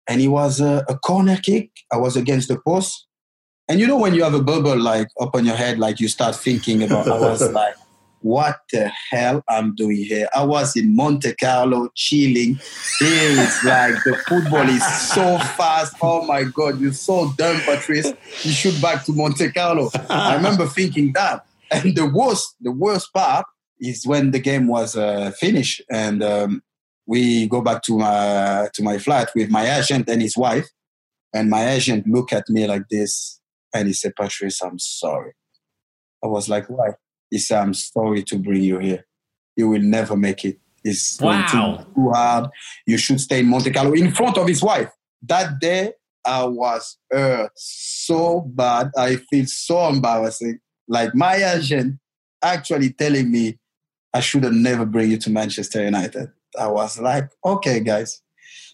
and it was a, a corner kick. I was against the post, and you know when you have a bubble like up on your head, like you start thinking about. I was like, what the hell I'm doing here? I was in Monte Carlo chilling. It's like the football is so fast. Oh my God, you're so dumb, Patrice. You should back to Monte Carlo. I remember thinking that. And the worst, the worst part is when the game was uh, finished and um, we go back to my to my flat with my agent and his wife. And my agent looked at me like this and he said, Patrice, I'm sorry. I was like, why? He said, I'm sorry to bring you here. You will never make it. It's Wow. too, hard. You should stay in Monte Carlo in front of his wife. That day, I was hurt so bad. I feel so embarrassing. Like my agent actually telling me I should have never bring you to Manchester United. I was like, okay, guys.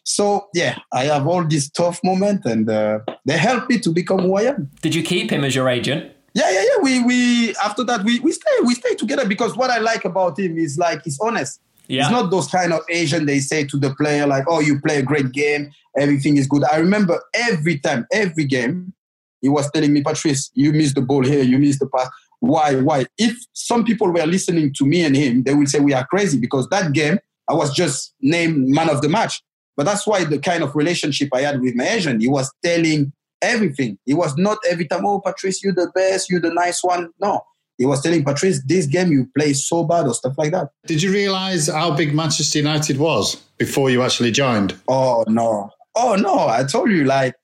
So yeah, I have all these tough moments, and uh, they help me to become who I am. Did you keep him as your agent? Yeah, yeah, yeah. We we after that we we stay we stay together because what I like about him is like he's honest. Yeah. It's not those kind of Asian they say to the player like, "Oh, you play a great game, everything is good." I remember every time, every game, he was telling me, "Patrice, you missed the ball here, you missed the pass. Why? Why?" If some people were listening to me and him, they will say we are crazy because that game I was just named man of the match. But that's why the kind of relationship I had with my agent, he was telling everything. It was not every time, "Oh, Patrice, you're the best, You're the nice one." No, he was telling Patrice, this game you play so bad or stuff like that. Did you realise how big Manchester United was before you actually joined? Oh no. Oh no. I told you, like,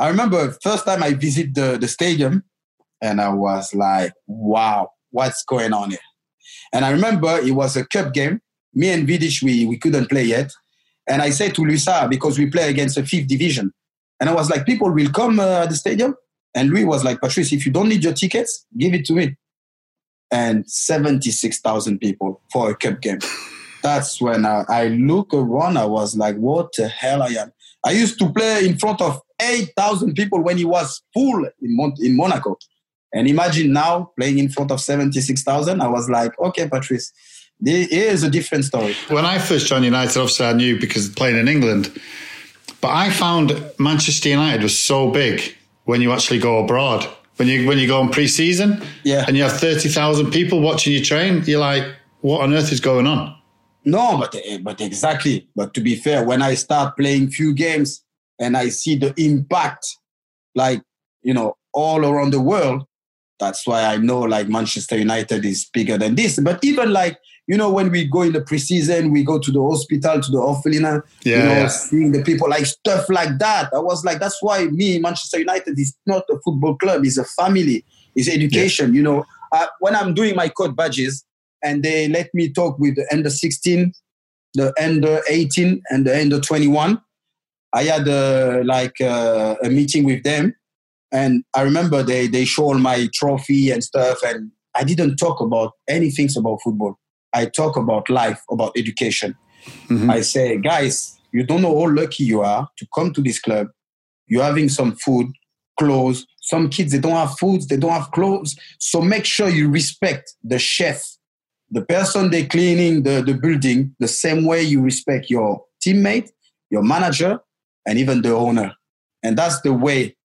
I remember first time I visit the, the stadium and I was like, wow, what's going on here? And I remember it was a cup game. Me and Vidic, we, we couldn't play yet. And I said to Louis Saha, because we play against the fifth division. And I was like, people will come uh, at the stadium. And Louis was like, Patrice, if you don't need your tickets, give it to me and 76,000 people for a cup game. That's when I, I look around, I was like, what the hell I am. I used to play in front of 8,000 people when he was full in, Mon- in Monaco. And imagine now playing in front of 76,000. I was like, okay, Patrice, this is a different story. When I first joined United, obviously I knew because playing in England. But I found Manchester United was so big when you actually go abroad when you when you go on pre-season yeah. and you have 30,000 people watching you train, you're like, what on earth is going on? No, but eh, but exactly. But to be fair, when I start playing few games and I see the impact, like you know, all around the world, that's why I know like Manchester United is bigger than this. But even like you know, when we go in the preseason, we go to the hospital, to the Orphelina, yeah, you know, yeah. seeing the people, like stuff like that. I was like, that's why me, Manchester United, is not a football club, it's a family, it's education. Yeah. You know, uh, when I'm doing my code badges and they let me talk with the under 16, the under 18, and the under 21, I had uh, like uh, a meeting with them. And I remember they, they show all my trophy and stuff, and I didn't talk about anything about football. I talk about life, about education. Mm-hmm. I say, guys, you don't know how lucky you are to come to this club. You're having some food, clothes. Some kids, they don't have food, they don't have clothes. So make sure you respect the chef, the person they're cleaning the, the building, the same way you respect your teammate, your manager, and even the owner. And that's the way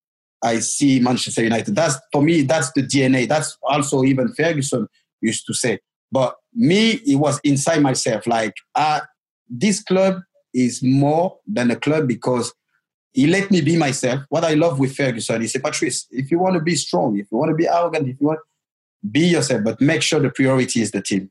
I see Manchester United. That's for me, that's the DNA. That's also even Ferguson used to say. But me, it was inside myself. Like, uh, this club is more than a club because he let me be myself. What I love with Ferguson, he said, Patrice, if you want to be strong, if you want to be arrogant, if you want, be yourself, but make sure the priority is the team.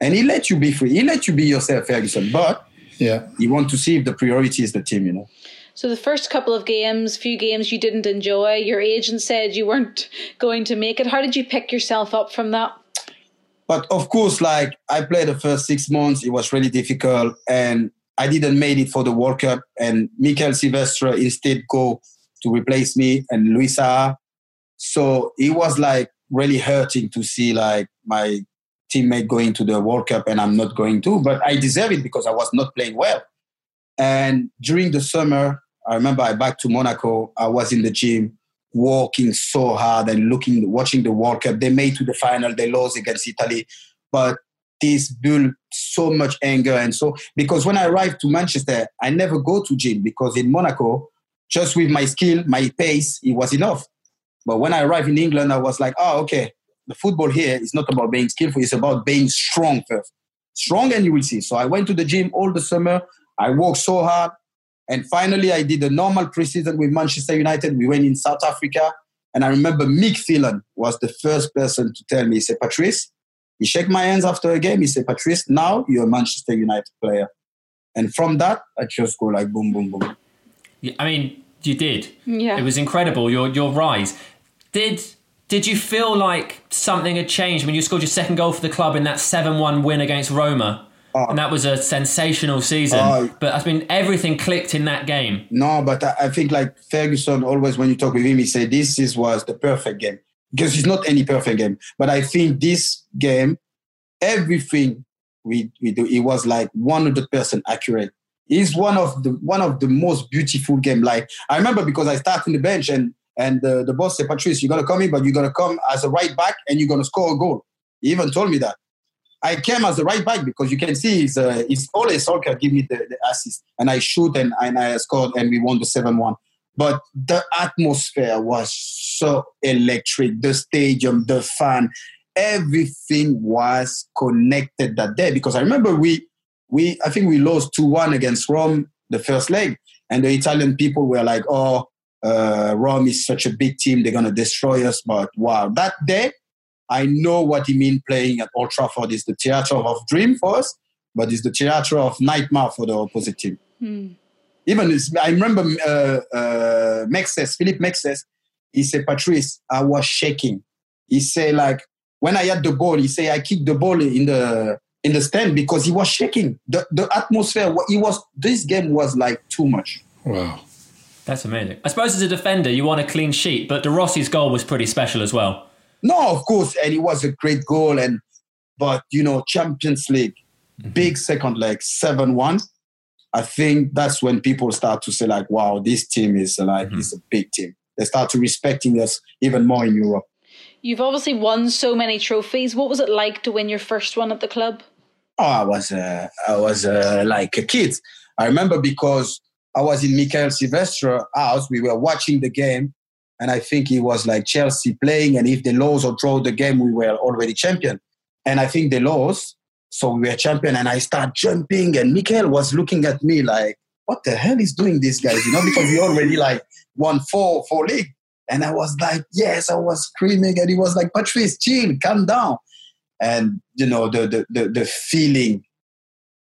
And he let you be free. He let you be yourself, Ferguson. But yeah, you want to see if the priority is the team, you know. So the first couple of games, few games you didn't enjoy. Your agent said you weren't going to make it. How did you pick yourself up from that? But of course, like I played the first six months, it was really difficult, and I didn't made it for the World Cup. And Mikael Silvestre instead go to replace me and Louis Saha. So it was like really hurting to see like my teammate going to the World Cup and I'm not going to. But I deserve it because I was not playing well. And during the summer, I remember I back to Monaco. I was in the gym working so hard and looking, watching the World Cup. They made to the final. They lost against Italy, but this built so much anger and so because when I arrived to Manchester, I never go to gym because in Monaco, just with my skill, my pace, it was enough. But when I arrived in England, I was like, oh, okay, the football here is not about being skillful; it's about being strong first. Strong, and you will see. So I went to the gym all the summer. I worked so hard. And finally, I did a normal preseason with Manchester United. We went in South Africa. And I remember Mick Phelan was the first person to tell me, he said, Patrice, he shook my hands after a game. He said, Patrice, now you're a Manchester United player. And from that, I just go like boom, boom, boom. I mean, you did. Yeah. It was incredible, your, your rise. Did did you feel like something had changed when you scored your second goal for the club in that 7 1 win against Roma? Oh. and that was a sensational season. Oh. but I mean, everything clicked in that game. No, but I, I think like Ferguson always, when you talk with him, he said this is was the perfect game because it's not any perfect game. But I think this game, everything we, we do, it was like 100% accurate. It's one of the one of the most beautiful game. Like I remember because I started in the bench and And the, the boss said, Patrice, you're gonna come in, but you're gonna come as a right back and you're gonna score a goal. He even told me that. I came as a right back because you can see he's, uh, he's always soccer give me the, the assist and I shoot and, and I scored and we won the 7-1. But the atmosphere was so electric. The stadium, the fan, everything was connected that day. Because I remember we, we I think we lost 2-1 against Rome the first leg. And the Italian people were like, oh, uh, Rome is such a big team. They're going to destroy us. But wow, that day, I know what he means playing at Old Trafford is the theatre of dream for us, but it's the theatre of nightmare for the opposite team. Hmm. Even I remember uh, uh, Mexes, Philippe Mexes, he said, Patrice, I was shaking. He said, like, when I had the ball, he said, I kicked the ball in the in the stand because he was shaking. The, the atmosphere, he was, this game was like too much. Wow. That's amazing. I suppose as a defender, you want a clean sheet, but De Rossi's goal was pretty special as well. No, of course, and it was a great goal. And but you know, Champions League, mm-hmm. big second leg, seven one. I think that's when people start to say like, "Wow, this team is like mm-hmm. is a big team." They start to respecting us even more in Europe. You've obviously won so many trophies. What was it like to win your first one at the club? Oh, I was uh, I was uh, like a kid. I remember because I was in Mikael Silvestre house. We were watching the game, and I think it was like Chelsea playing. And if they lose or draw the game, we were already champion. And I think they lost, so we were champion. And I start jumping, and Mikael was looking at me like, "What the hell is doing this, guys?" You know, because we already like won four four league. And I was like, yes, I was screaming, and he was like, Patrice, chill, calm down. And you know, the the the, the feeling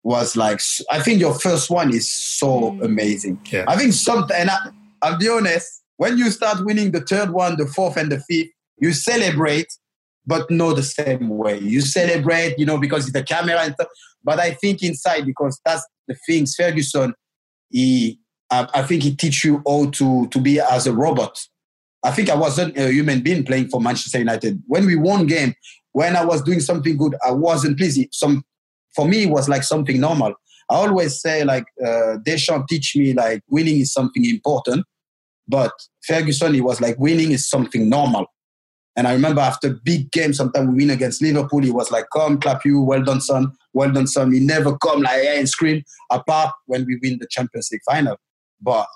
was like I think your first one is so mm. amazing. Yeah. I think something and I, I'll be honest, when you start winning the third one, the fourth and the fifth, you celebrate, but not the same way. You celebrate, you know, because it's the camera and stuff. But I think inside, because that's the things, Ferguson, he I, I think he teach you how to to be as a robot. I think I wasn't a human being playing for Manchester United. When we won game, when I was doing something good, I wasn't pleased. Some for me, it was like something normal. I always say like uh, Deschamps teach me like winning is something important, but Ferguson, he was like winning is something normal. And I remember after big games, sometimes we win against Liverpool, he was like, "Come, clap you, well done, son, well done, son." He never come like hey, and scream. Apart when we win the Champions League final, but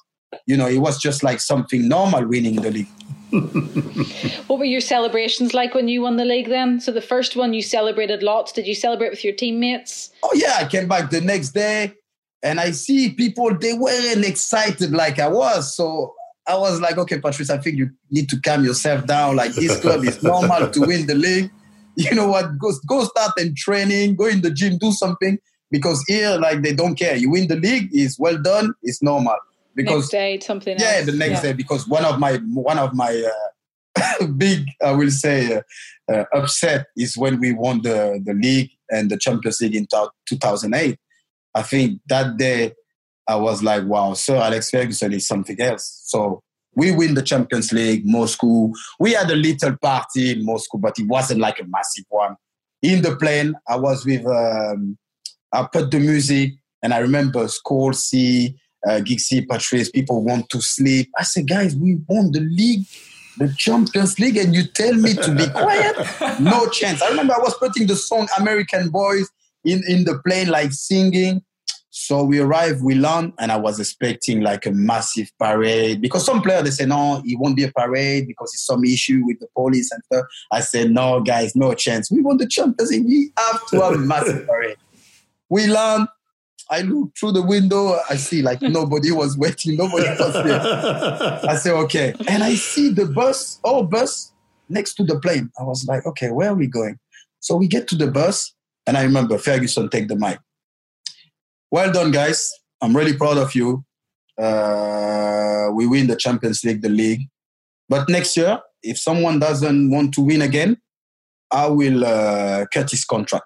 you know, it was just like something normal winning the league. what were your celebrations like when you won the league then? So the first one you celebrated lots. Did you celebrate with your teammates? Oh yeah, I came back the next day and I see people they weren't excited like I was. So I was like, okay, Patrice, I think you need to calm yourself down. Like this club is normal to win the league. You know what? Go go start and training, go in the gym, do something. Because here, like they don't care. You win the league, is well done, it's normal because next day something yeah else. the next yeah. day because one of my one of my uh, big i will say uh, uh, upset is when we won the the league and the champions league in 2008 i think that day i was like wow sir alex ferguson is something else so we win the champions league moscow we had a little party in moscow but it wasn't like a massive one in the plane i was with um, i put the music and i remember Scholesy, uh, Giggsy, Patrice, people want to sleep. I said, guys, we won the league, the Champions League, and you tell me to be quiet? No chance. I remember I was putting the song American Boys in, in the plane, like singing. So we arrived, we land, and I was expecting like a massive parade because some players they say no, it won't be a parade because it's some issue with the police and stuff. I said no, guys, no chance. We won the Champions League. We have to have a massive parade. We land, I look through the window, I see like nobody was waiting, nobody was there. I say, okay. And I see the bus, oh, bus next to the plane. I was like, okay, where are we going? So we get to the bus, and I remember Ferguson take the mic. Well done, guys. I'm really proud of you. Uh, we win the Champions League, the league. But next year, if someone doesn't want to win again, I will uh, cut his contract.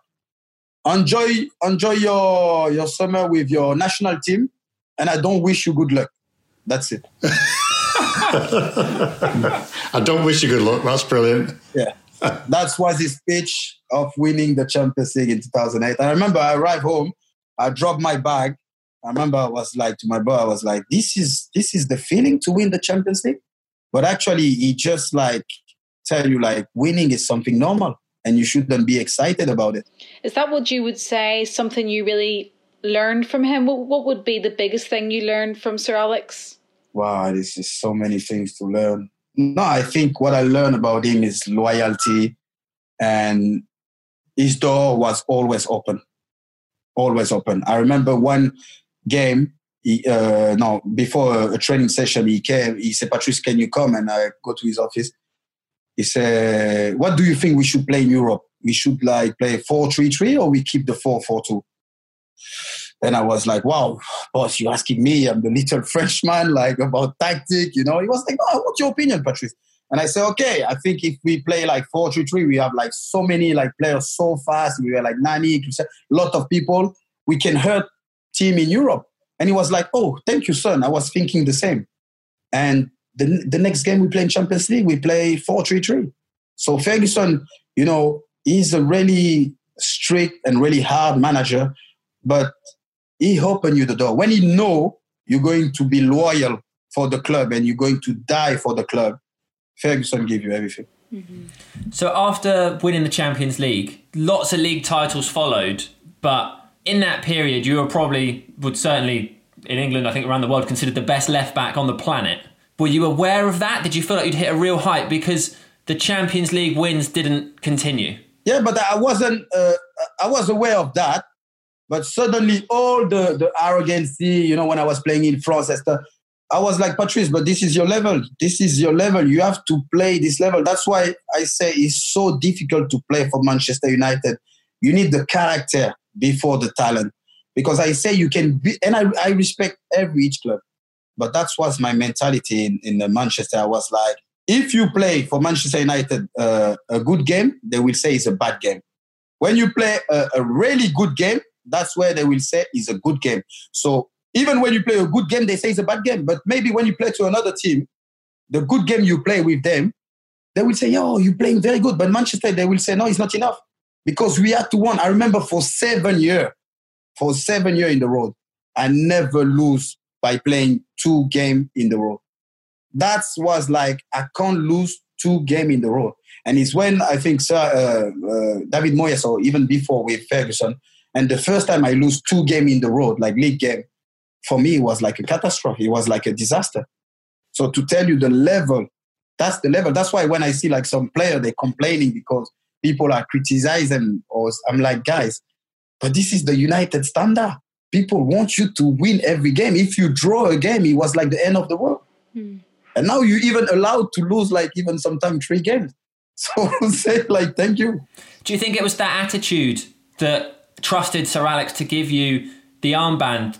Enjoy enjoy your your summer with your national team and i don't wish you good luck. That's it. I don't wish you good luck. That's brilliant. Yeah. That was his speech of winning the champions league in 2008 i remember i arrived home i dropped my bag i remember i was like to my boy i was like this is this is the feeling to win the champions league But actually, he just like tell you like winning is something normal and you shouldn't be excited about it. Is that what you would say? Something you really learned from him? What, what would be the biggest thing you learned from Sir Alex? Wow, this is so many things to learn. No, I think what I learned about him is loyalty and his door was always open. Always open. I remember one game, he, uh, no, before a training session, he came, he said, Patrice, can you come? And I go to his office. He said, what do you think we should play in Europe? We should like play 4-3-3 or we keep the 4-4-2? And I was like, wow, boss, you're asking me, I'm the little Frenchman, like about tactic, you know? He was like, oh, what's your opinion, Patrice? And I said, okay, I think if we play like 4 3 3, we have like so many like players so fast. We were like Nani, a lot of people. We can hurt team in Europe. And he was like, oh, thank you, son. I was thinking the same. And the, the next game we play in Champions League, we play 4 3 3. So Ferguson, you know, he's a really strict and really hard manager, but he opened you the door. When he know you're going to be loyal for the club and you're going to die for the club, Ferguson gave you everything. Mm-hmm. So after winning the Champions League, lots of league titles followed, but in that period, you were probably would certainly in England, I think around the world, considered the best left back on the planet. Were you aware of that? Did you feel like you'd hit a real height because the Champions League wins didn't continue? Yeah, but I wasn't. Uh, I was aware of that, but suddenly all the the arrogancy, you know, when I was playing in France, Esther, I was like, Patrice, but this is your level. This is your level. You have to play this level. That's why I say it's so difficult to play for Manchester United. You need the character before the talent. Because I say you can be, and I, I respect every each club, but that was my mentality in, in Manchester. I was like, if you play for Manchester United uh, a good game, they will say it's a bad game. When you play a, a really good game, that's where they will say it's a good game. So even when you play a good game, they say it's a bad game. But maybe when you play to another team, the good game you play with them, they will say, yo, you're playing very good. But Manchester, they will say, no, it's not enough. Because we had to win. I remember for seven years, for seven years in the road, I never lose by playing two game in the road. That was like, I can't lose two game in the road. And it's when I think Sir uh, uh, David Moyes, or even before with Ferguson, and the first time I lose two game in the road, like league game, for me, it was like a catastrophe. It was like a disaster. So to tell you the level, that's the level. That's why when I see like some player, they're complaining because people are criticizing, or I'm like, guys, but this is the United standard. People want you to win every game. If you draw a game, it was like the end of the world. Hmm. And now you're even allowed to lose like even sometimes three games. So say like, thank you. Do you think it was that attitude that trusted Sir Alex to give you the armband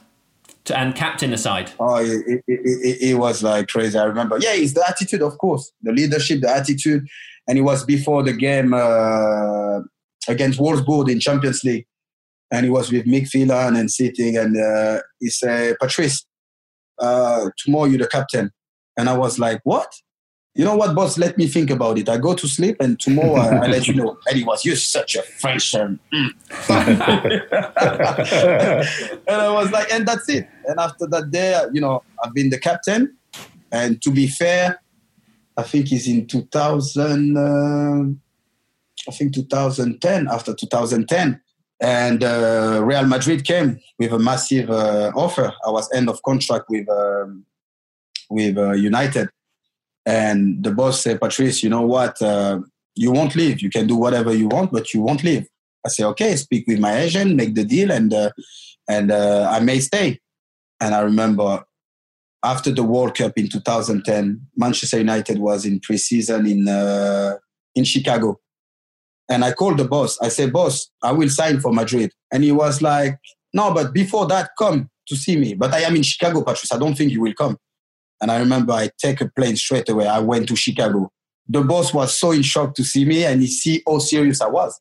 to, and captain aside? Oh, it, it, it, it, was like crazy. I remember. Yeah, it's the attitude, of course, the leadership, the attitude, and it was before the game uh, against Wolfsburg in Champions League, and he was with Mick Phelan and sitting, and uh, he said, "Patrice, uh, tomorrow you're the captain," and I was like, "What?" You know what, boss? Let me think about it. I go to sleep, and tomorrow I, I let you know. And he was, you're such a Frenchman. Mm. and I was like, and that's it. And after that day, you know, I've been the captain. And to be fair, I think it's in 2000. Uh, I think 2010. After 2010, and uh, Real Madrid came with a massive uh, offer. I was end of contract with um, with uh, United and the boss said, Patrice, you know what? Uh, you won't leave. You can do whatever you want, but you won't leave. I say, okay, speak with my agent, make the deal, and uh, and uh, I may stay. And I remember after the World Cup in 2010, Manchester United was in preseason in uh, in Chicago, and I called the boss. I said, boss, I will sign for Madrid, and he was like, no, but before that, come to see me. But I am in Chicago, Patrice. I don't think you will come. And I remember I take a plane straight away. I went to Chicago. The boss was so in shock to see me and he see how serious I was.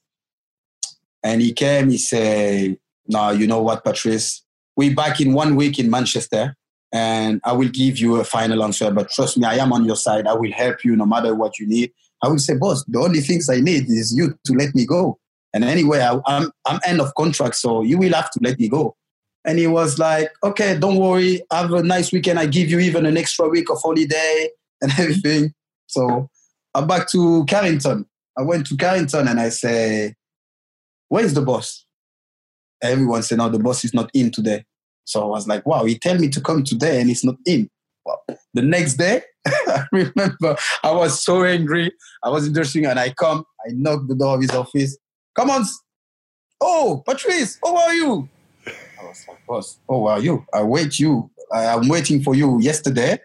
And he came, he said, now you know what, Patrice? We back in one week in Manchester and I will give you a final answer. But trust me, I am on your side. I will help you no matter what you need. I will say, boss, the only things I need is you to let me go. And anyway, I, I'm, I'm end of contract, so you will have to let me go. And he was like, okay, don't worry. Have a nice weekend. I give you even an extra week of holiday. and everything. So I'm back to Carrington. I went to Carrington and I say, where is the boss? Everyone said, no, the boss is not in today. So I was like, wow, he tell me to come today and he's not in. Well, the next day, I remember I was so angry. I was interesting and I come, I knock the door of his office. Come on. Oh, Patrice, how are you? Like, boss, oh, how are you? I wait you. I, I'm waiting for you yesterday.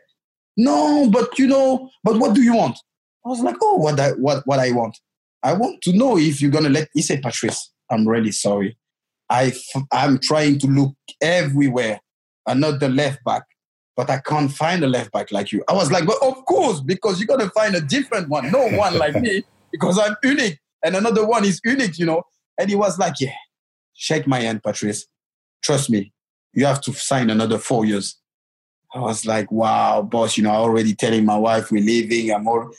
No, but you know, but what do you want? I was like, oh, what I, what, what I want. I want to know if you're going to let, he said, Patrice, I'm really sorry. I, I'm trying to look everywhere. I'm not the left back, but I can't find a left back like you. I was like, but of course, because you're going to find a different one. No one like me, because I'm unique. And another one is unique, you know. And he was like, yeah, shake my hand, Patrice. Trust me, you have to sign another four years. I was like, wow, boss, you know, I already telling my wife we're leaving. I'm all,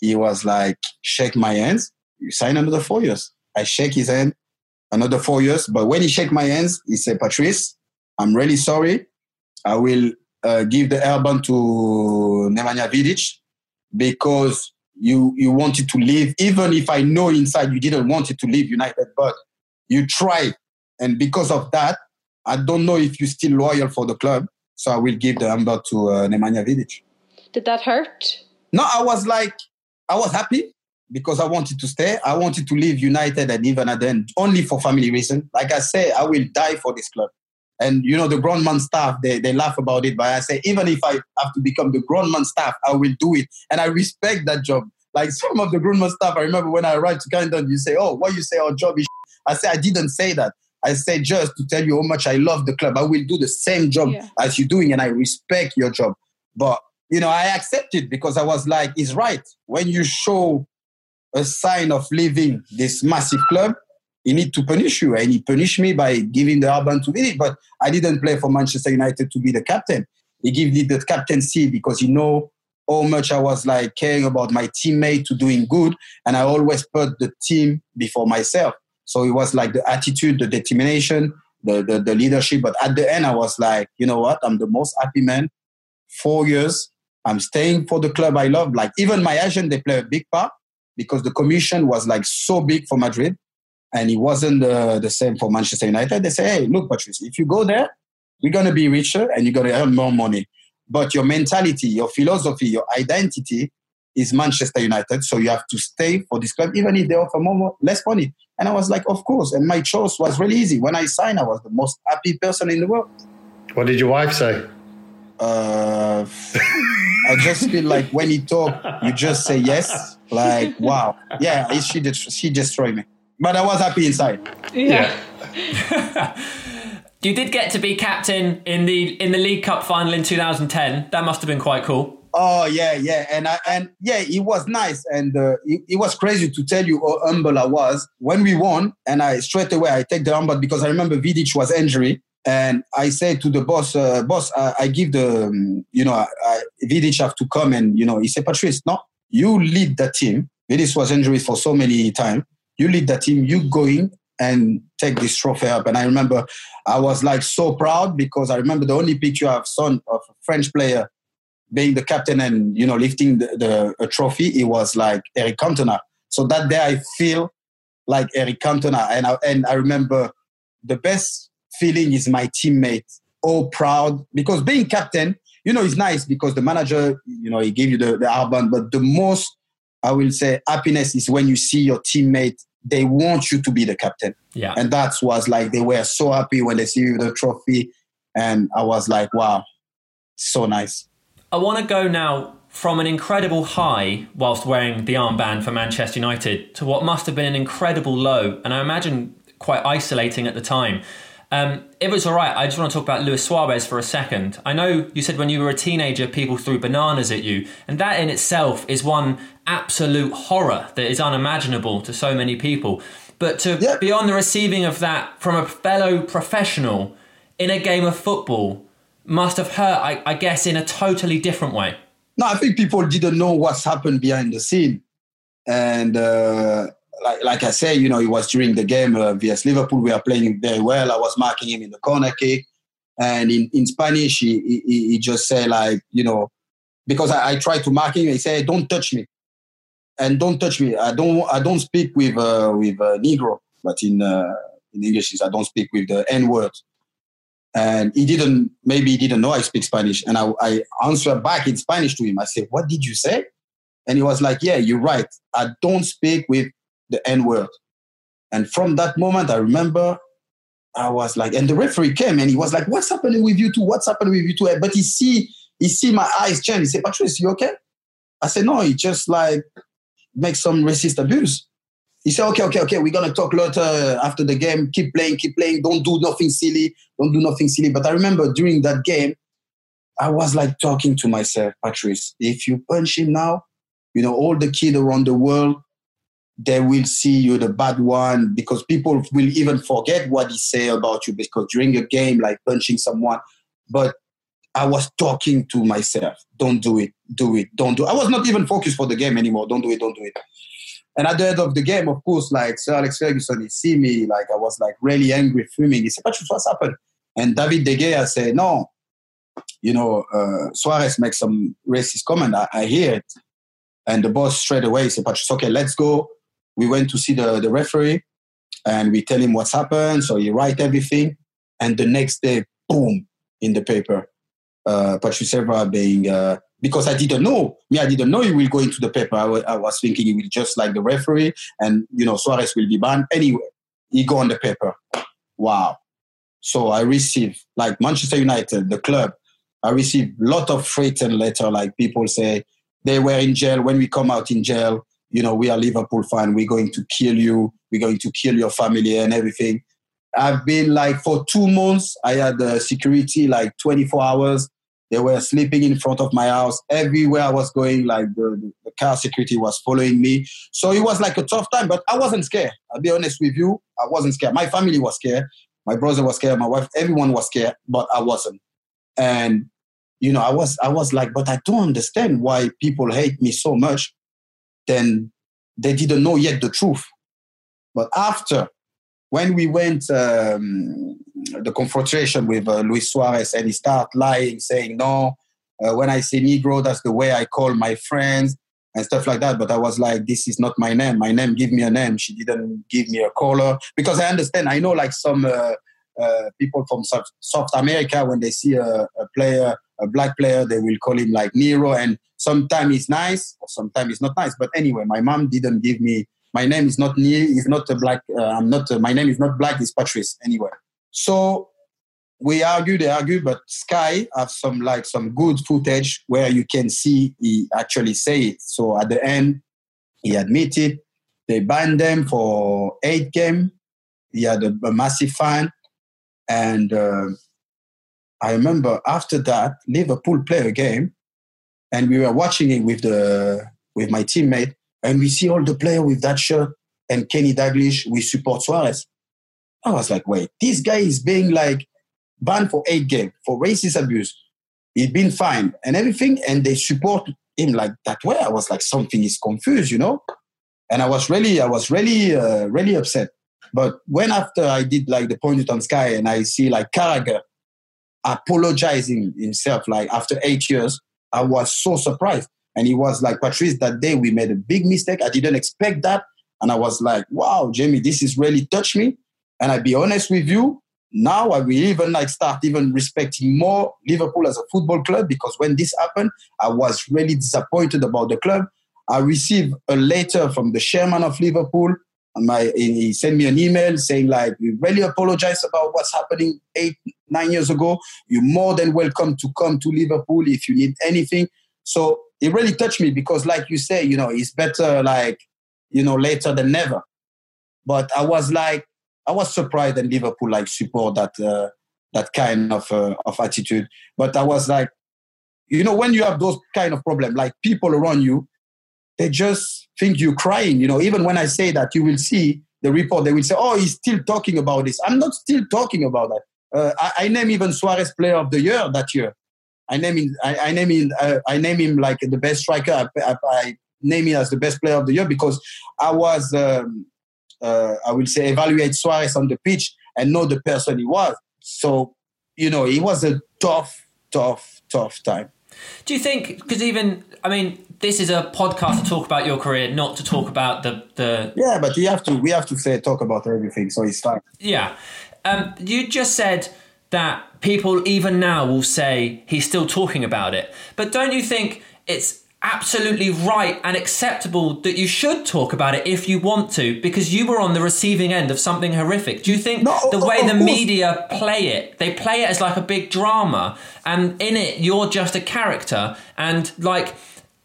he was like, shake my hands. You sign another four years. I shake his hand, another four years. But when he shake my hands, he said, Patrice, I'm really sorry. I will uh, give the album to Nemanja Vidic because you you wanted to leave, even if I know inside you didn't want it to leave United, but you tried. And because of that, I don't know if you're still loyal for the club. So I will give the number to uh, Nemanja Vidic. Did that hurt? No, I was like, I was happy because I wanted to stay. I wanted to leave United and even at the end, only for family reason. Like I say, I will die for this club. And you know, the groundman staff, they, they laugh about it, but I say, even if I have to become the groundman staff, I will do it. And I respect that job. Like some of the groundman staff, I remember when I arrived to Canada, you say, Oh, what you say our job is I say I didn't say that. I said just to tell you how much I love the club. I will do the same job Yeah. as you're doing, and I respect your job. But you know, I accepted because I was like, "It's right." When you show a sign of leaving this massive club, he need to punish you, and he punished me by giving the album to me. But I didn't play for Manchester United to be the captain. He gave me the captaincy because he know how much I was like caring about my teammate to doing good, and I always put the team before myself. So it was like the attitude, the determination, the, the, the leadership. But at the end, I was like, you know what? I'm the most happy man. Four years. I'm staying for the club I love. Like even my agent, they play a big part because the commission was like so big for Madrid and it wasn't the, the same for Manchester United. They say, hey, look, Patrice, if you go there, going to be richer and you're to earn more money. But your mentality, your philosophy, your identity is Manchester United. So you have to stay for this club, even if they offer more, less money. And I was like, of course. And my choice was really easy. When I signed, I was the most happy person in the world. What did your wife say? Uh, I just feel like when you talk, you just say yes. Like, wow. Yeah, she, just, she destroyed me. But I was happy inside. Yeah. You did get to be captain in the in the League Cup final in 2010. That must have been quite cool. Oh yeah, yeah, and I, and yeah, it was nice, and uh, it, it was crazy to tell you how humble I was when we won. And I straight away I take the humble because I remember Vidic was injury, and I said to the boss, uh, boss, I, I give the um, you know I, I, Vidic have to come and you know he said Patrice, no, you lead the team. Vidic was injured for so many times. You lead the team. You going and take this trophy up. And I remember I was like so proud because I remember the only picture I've seen of a French player being the captain and you know lifting the, the a trophy. It was like Eric Cantona. So that day I feel like Eric Cantona, and I, and I remember the best feeling is my teammate. All proud because being captain, you know, is nice because the manager, you know, he gave you the, the album. But the most, I will say, happiness is when you see your teammate. They want you to be the captain. Yeah. And that was like they were so happy when they see you the trophy. And I was like, wow, so nice. I want to go now from an incredible high whilst wearing the armband for Manchester United to what must have been an incredible low, and I imagine quite isolating at the time. Um, if it's all right, I just want to talk about Luis Suarez for a second. I know you said when you were a teenager, people threw bananas at you, and that in itself is one absolute horror that is unimaginable to so many people. But to Yeah. be on the receiving of that from a fellow professional in a game of football must have hurt, I, I guess, in a totally different way. No, I think people didn't know what's happened behind the scene. And uh, like, like I say, you know, it was during the game uh, vs Liverpool. We are playing very well. I was marking him in the corner kick. And in, in Spanish, he, he, he just said, like, you know, because I, I tried to mark him. He said, "Don't touch me," and don't touch me. I don't I don't speak with uh, with uh, Negro, but in uh, in English is I don't speak with the N word. And he didn't maybe he didn't know I speak Spanish, and I, I answered back in Spanish to him. I said, "What did you say?" And he was like, "Yeah, you're right. I don't speak with the N word." And from that moment, I remember I was like, and the referee came and he was like, "What's happening with you two? What's happening with you two? But he see he see my eyes change. He said, "Patrice, you okay?" I said, "No, he just like make some racist abuse." He said, "Okay, okay, okay. We're gonna talk later uh, after the game. Keep playing, keep playing. Don't do nothing silly. Don't do nothing silly." But I remember during that game, I was like talking to myself, Patrice. If you punch him now, you know all the kids around the world they will see you the bad one because people will even forget what he say about you because during a game like punching someone but i was talking to myself don't do it do it don't do it. i was not even focused for the game anymore don't do it don't do it and at the end of the game of course like sir alex ferguson he see me like i was like really angry fuming. He said Patrick, what's happened? And david de Gea said no. You know uh, suarez makes some racist comment. I, I hear it. And the boss straight away said, Patrice, okay, let's go. We went to see the, the referee and we tell him what's happened. So he write everything. And the next day, boom, in the paper, uh, Patrice Evra being, uh, because I didn't know, me, I didn't know he will go into the paper. I, w- I was thinking he will just like the referee and, you know, Suarez will be banned. Anyway, he go on the paper. Wow. So I received, like Manchester United, the club, I received a lot of threatened letter, like people say, they were in jail. When we come out in jail, you know, we are Liverpool fan. We're going to kill you. We're going to kill your family and everything. I've been like for two months. I had uh, security like 24 hours. They were sleeping in front of my house. Everywhere I was going, like the, the car security was following me. So it was like a tough time, but I wasn't scared. I'll be honest with you. I wasn't scared. My family was scared. My brother was scared. My wife, everyone was scared, but I wasn't. And you know, I was, I was like, but I don't understand why people hate me so much then they didn't know yet the truth. But after, when we went um, the confrontation with uh, Luis Suarez and he start lying, saying, no, uh, when I say Negro, that's the way I call my friends and stuff like that. But I was like, this is not my name. My name, give me a name. She didn't give me a color because I understand. I know like some uh, uh, people from South, South America, when they see a, a, player, a black player, they will call him like Nero. And sometimes it's nice or sometimes it's not nice. But anyway, my mom didn't give me, my name is not Nero, is not a black, uh, I'm not, a, my name is not black, it's Patrice anyway. So we argue, they argue, but Sky have some like some good footage where you can see he actually say it. So at the end, he admitted they banned them for eight game. He had a, a massive fine. And uh, I remember after that, Liverpool play a game, and we were watching it with the with my teammate, and we see all the player with that shirt and Kenny Dalglish. We support Suarez. I was like, wait, this guy is being like banned for eight games for racist abuse. He's been fined and everything, and they support him like that way. I was like, something is confused, you know. And I was really, I was really, uh, really upset. But when after I did like the point on Sky and I see like Carragher apologizing himself, like after eight years, I was so surprised. And he was like, Patrice, that day we made a big mistake. I didn't expect that. And I was like, wow, Jamie, this is really touched me. And I be honest with you, now I will even like start even respecting more Liverpool as a football club because when this happened, I was really disappointed about the club. I received a letter from the chairman of Liverpool. And my he sent me an email saying like we really apologize about what's happening eight nine years ago. You're more than welcome to come to liverpool if you need anything. So it really touched me because like you say you know it's better like you know later than never. But i was like i was surprised that liverpool like support that uh, that kind of uh, of attitude but i was like you know when you have those kind of problem like people around you they just think you're crying. You know, even when I say that, you will see the report. They will say, "Oh, he's still talking about this." I'm not still talking about that. Uh, I, I, name even Suarez Player of the Year that year. I name him. I, I name him. Uh, I name him like the best striker. I, I, I, name him as the best player of the year because I was, um, uh, I will say, evaluate Suarez on the pitch and know the person he was. So, you know, it was a tough, tough, tough time. Do you think? Because even I mean, this is a podcast to talk about your career, not to talk about the the. Yeah, but we have to we have to say talk about everything, so it's fine. Yeah, um, you just said that people even now will say he's still talking about it, but don't you think it's absolutely right and acceptable that you should talk about it if you want to because you were on the receiving end of something horrific do you think No, the way the course. media play it they play it as like a big drama and in it you're just a character and like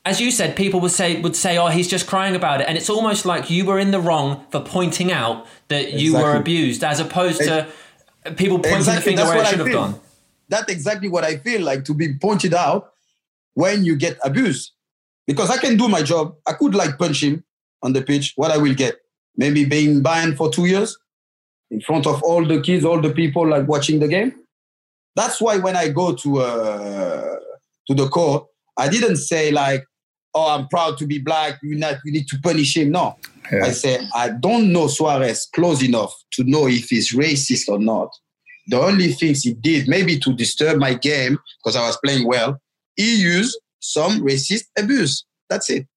as you said people would say would say oh he's just crying about it and it's almost like you were in the wrong for pointing out that you were abused as opposed to people pointing the finger that's where it what I have feel. gone That's exactly what I feel like to be pointed out when you get abused. Because I can do my job. I could like punch him on the pitch. What I will get? Maybe being banned for two years in front of all the kids, all the people like watching the game. That's why when I go to uh, to the court, I didn't say like, "Oh, I'm proud to be black. You not you need to punish him." No, Yeah. I say I don't know Suarez close enough to know if he's racist or not. The only things he did, maybe to disturb my game because I was playing well, he used some racist abuse. That's it.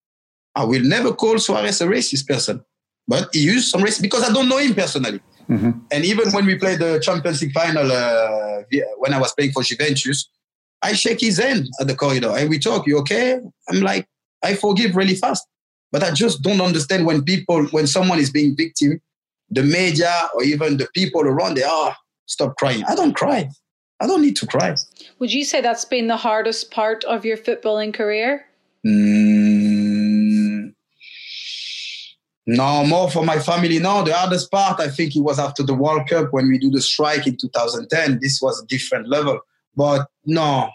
I will never call Suarez a racist person, but he used some racist because I don't know him personally. And even when we played the Champions League final, uh, when I was playing for Juventus, I shake his hand at the corridor and we talk. You okay? I'm like, I forgive really fast, but I just don't understand when people, when someone is being victim, the media or even the people around, they are stop crying. I don't cry. I don't need to cry. Would you say that's been the hardest part of your footballing career? Mm, no, more for my family. No, the hardest part, I think it was after the World Cup when we do the strike in 2010. This was a different level. But no,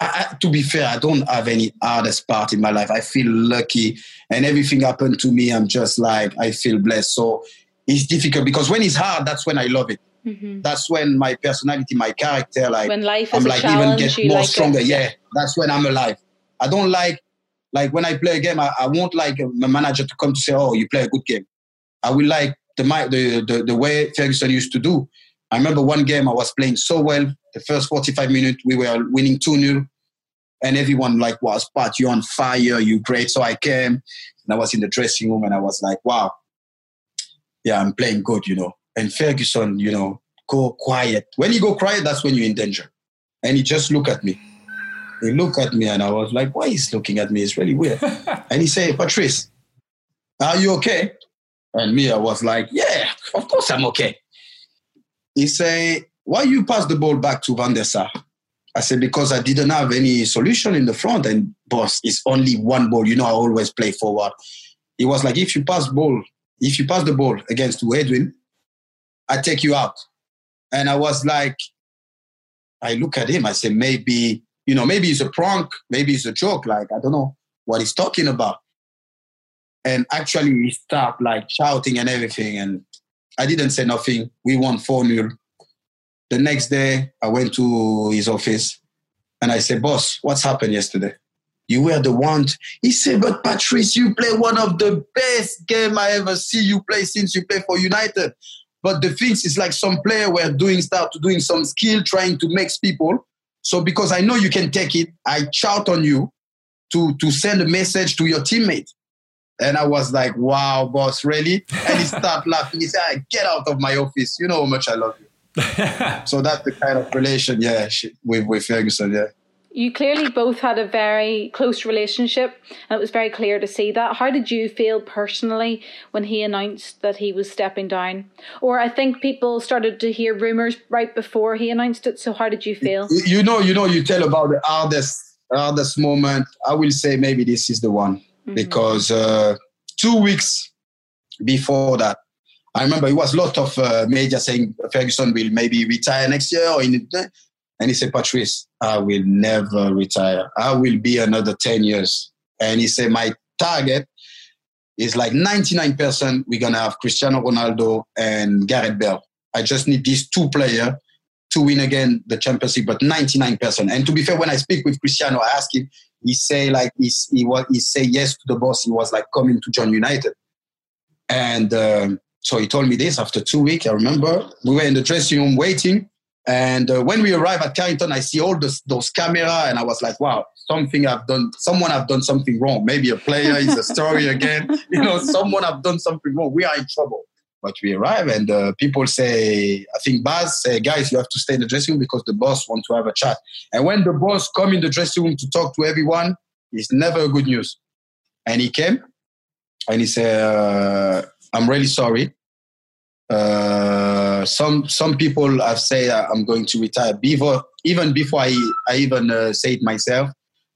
I, I, to be fair, I don't have any hardest part in my life. I feel lucky and everything happened to me. I'm just like, I feel blessed. So it's difficult because when it's hard, that's when I love it. Mm-hmm. That's when my personality, my character, like When life I'm like even get more like it. stronger. Yeah, that's when I'm alive. I don't like like when I play a game. I, I won't like my manager to come to say, "Oh, you play a good game." I will like the the the, the way Ferguson used to do. I remember one game I was playing so well. The first 45 minutes we were winning 2-0 and everyone like was Pat, you're on fire, you great. So I came and I was in the dressing room and I was like, wow, yeah, I'm playing good, you know. And Ferguson, you know, go quiet. When you go quiet, that's when you're in danger. And he just looked at me. He looked at me and I was like, why he's looking at me? It's really weird. and he said, Patrice, are you okay? And me, I was like, yeah, of course I'm okay. He say, why you pass the ball back to Van der Sar? I said, because I didn't have any solution in the front. And boss, it's only one ball. You know, I always play forward. He was like, if you pass ball, if you pass the ball against Edwin, I take you out. And I was like, I look at him, I say, maybe, you know, maybe it's a prank, maybe it's a joke. Like, I don't know what he's talking about. And actually, he stopped like shouting and everything. And I didn't say nothing. We won 4 0. The next day, I went to his office and I said, Boss, what's happened yesterday? You were the one. He said, But Patrice, you play one of the best game I ever see you play since you play for United. But the things is like some player were doing start to doing some skill, trying to mix people. So because I know you can take it, I shout on you to to send a message to your teammate. And I was like, wow, boss, really? And he started laughing. He said, get out of my office. You know how much I love you. so that's the kind of relation, yeah, with, with Ferguson, yeah. You clearly both had a very close relationship, and it was very clear to see that. How did you feel personally when he announced that he was stepping down? Or I think people started to hear rumors right before he announced it. So how did you feel? You- know, you know, you tell about the hardest, hardest moment. I will say maybe this is the one because uh, two weeks before that, I remember it was a lot of uh, media saying Ferguson will maybe retire next year, or in and he said, Patrice, I will never retire. I will be another ten years. And he said, my target is like ninety nine percent. We're gonna have Cristiano Ronaldo and Gareth Bale. I just need these two players to win again the Champions League, but 99%. And to be fair, when I speak with Cristiano, I ask him, he say like he's, he was he say yes to the boss. He was like coming to join United, and um, so he told me this after two weeks. I remember we were in the dressing room waiting, And uh, when we arrive at Carrington, I see all those, those camera, and I was like, wow, something I've done, someone I've done something wrong. Maybe a player is a story again. You know, someone have done something wrong. We are in trouble. But we arrive, and uh, people say, I think Baz say, guys, you have to stay in the dressing room because the boss wants to have a chat. And when the boss come in the dressing room to talk to everyone, it's never good news. And he came, and he said, uh, I'm really sorry. Uh, some some people have said I'm going to retire before even before I I even uh, say it myself.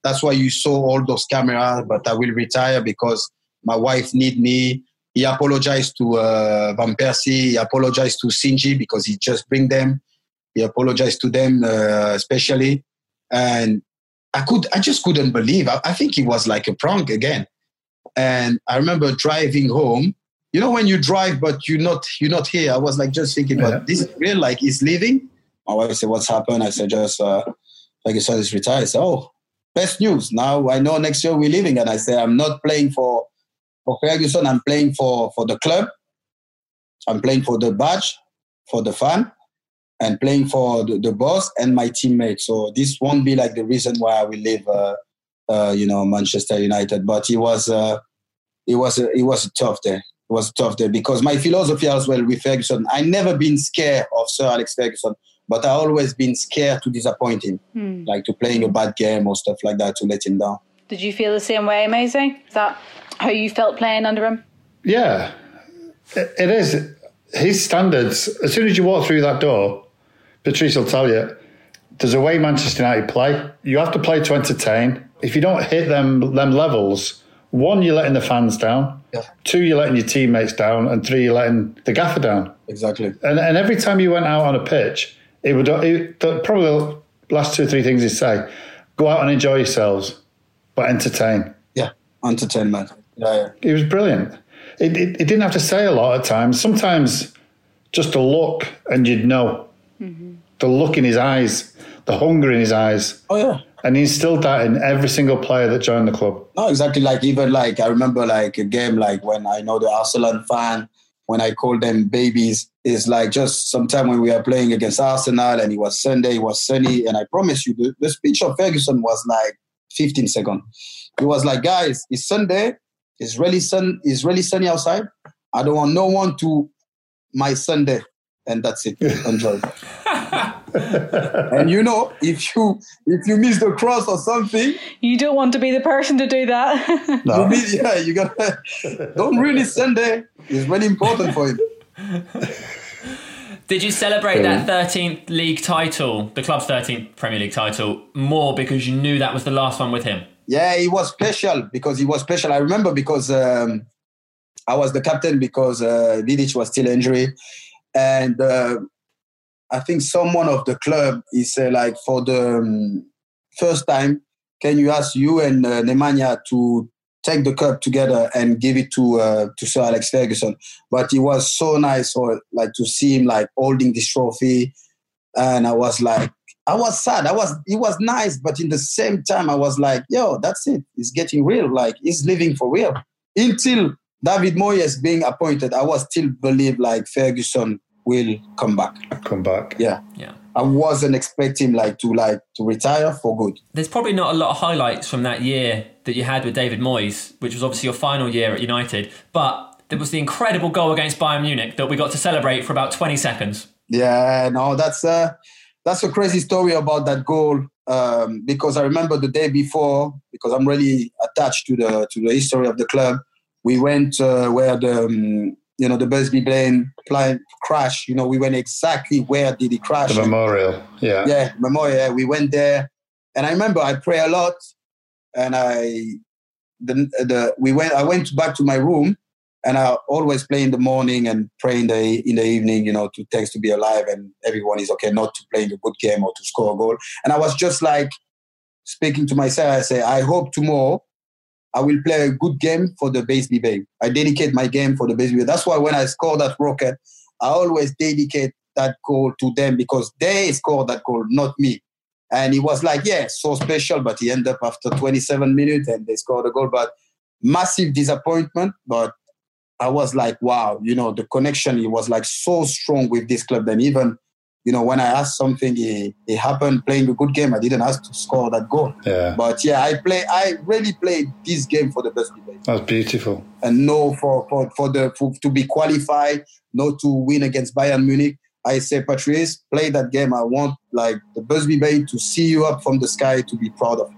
That's why you saw all those cameras. But I will retire because my wife need me. He apologized to uh, Van Persie. He apologized to Shinji because he just bring them. He apologized to them uh, especially, and I could I just couldn't believe. I, I think it was like a prank again. And I remember driving home you know when you drive but you're not you're not here i was like just thinking yeah. but this is real like he's leaving my wife said what's happened? I said just uh like you said he's retired. I said, oh best news. Now i know next year we're leaving. And i said i'm not playing for for ferguson. I'm playing for for the club. I'm playing for the badge for the fan and playing for the, the boss and my teammates so this won't be like the reason why i will leave uh, uh you know manchester united. But it was uh it was a, it was a tough day was tough there because my philosophy as well with Ferguson, I never been scared of Sir Alex Ferguson, but I always been scared to disappoint him, hmm. like to playing a bad game or stuff like that to let him down. Did you feel the same way, Amazing? Is that how you felt playing under him? Yeah, it is. His standards, as soon as you walk through that door, Patrice will tell you, there's a way Manchester United play. You have to play to entertain. If you don't hit them them levels, one, you're letting the fans down. Yeah. Two, you're letting your teammates down, and three, you're letting the gaffer down. Exactly. And, and every time you went out on a pitch, it would it, probably the last two or three things he'd say: go out and enjoy yourselves, but entertain. Yeah, entertainment. Yeah, yeah. It was brilliant. It, it, it, didn't have to say a lot at times. Sometimes just a look, and you'd know. Mm-hmm. The look in his eyes, the hunger in his eyes. Oh yeah and he instilled that in every single player that joined the club. No, exactly. Like even like I remember like a game like when I know the Arsenal fan when I call them babies is like just sometime when we are playing against Arsenal and it was Sunday, it was sunny, and I promise you the, the speech of Ferguson was like 15 seconds. It was like, guys, it's Sunday, it's really sun, it's really sunny outside. I don't want no one to my Sunday, and that's it. Enjoy. and you know, if you if you miss the cross or something, you don't want to be the person to do that. no. you yeah, you gotta don't really Sunday It's really important for him. Did you celebrate that 13th league title, the club's 13th Premier League title, more because you knew that was the last one with him? Yeah, it was special because it was special. I remember because um, I was the captain because uh, Vidic was still injured, and uh, I think someone of the club is uh, like for the um, first time, can you ask you and uh, Nemanja to take the cup together and give it to uh, to Sir Alex Ferguson? But it was so nice, or like to see him like holding this trophy, and I was like, I was sad. I was it was nice, but in the same time, I was like, yo, that's it. It's getting real. Like he's living for real. Until David Moyes being appointed, I was still believe like Ferguson will come back. Come back. Yeah. Yeah. I wasn't expecting like to like to retire for good. There's probably not a lot of highlights from that year that you had with David Moyes, which was obviously your final year at United, but there was the incredible goal against Bayern Munich that we got to celebrate for about 20 seconds. Yeah, no, that's uh that's a crazy story about that goal. Um, because I remember the day before, because I'm really attached to the to the history of the club. We went uh, where the um, you know, the Busby plane plane crash. You know, we went exactly where did he crash? The memorial, yeah, yeah, memorial. Yeah. We went there, and I remember I pray a lot, and I the the we went. I went back to my room, and I always play in the morning and pray in the in the evening. You know, to thanks to be alive and everyone is okay, not to play in a good game or to score a goal. And I was just like speaking to myself. I say, I hope tomorrow I will play a good game for the Busby Babes. I dedicate my game for the Busby Babes. That's why when I score that rocket, I always dedicate that goal to them because they scored that goal, not me. And he was like, yeah, so special, but he ended up after 27 minutes and they scored a goal. But massive disappointment. But I was like, wow, you know, the connection, he was like so strong with this club. Then even you know, when I asked something, it, it happened playing a good game. I didn't ask to score that goal. Yeah. But yeah, I play. I really played this game for the Busby Babes. That's beautiful. And no, for for for the for, to be qualified, not to win against Bayern Munich. I say, Patrice, play that game. I want like the Busby Babes to see you up from the sky to be proud of.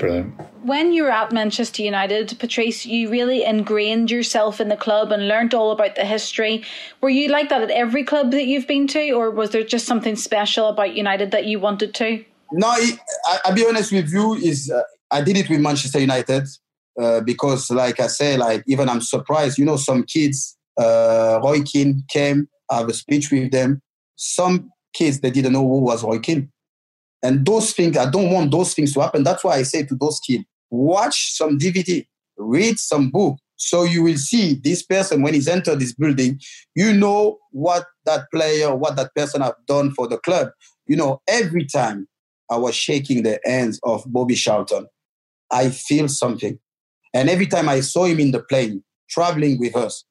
Brilliant. When you were at Manchester United, Patrice, you really ingrained yourself in the club and learnt all about the history. Were you like that at every club that you've been to, or was there just something special about United that you wanted to? No, I, will be honest with you. Is uh, I did it with Manchester United uh, because, like I say, like even I'm surprised. You know, some kids, uh, Roy Keane came, I have a speech with them. Some kids they didn't know who was Roy Keane. And those things, I don't want those things to happen. That's why I say to those kids, watch some DVD, read some book. So you will see this person when he's entered this building, you know what that player, what that person have done for the club. You know, every time I was shaking the hands of Bobby Charlton, I feel something. And every time I saw him in the plane, traveling with us,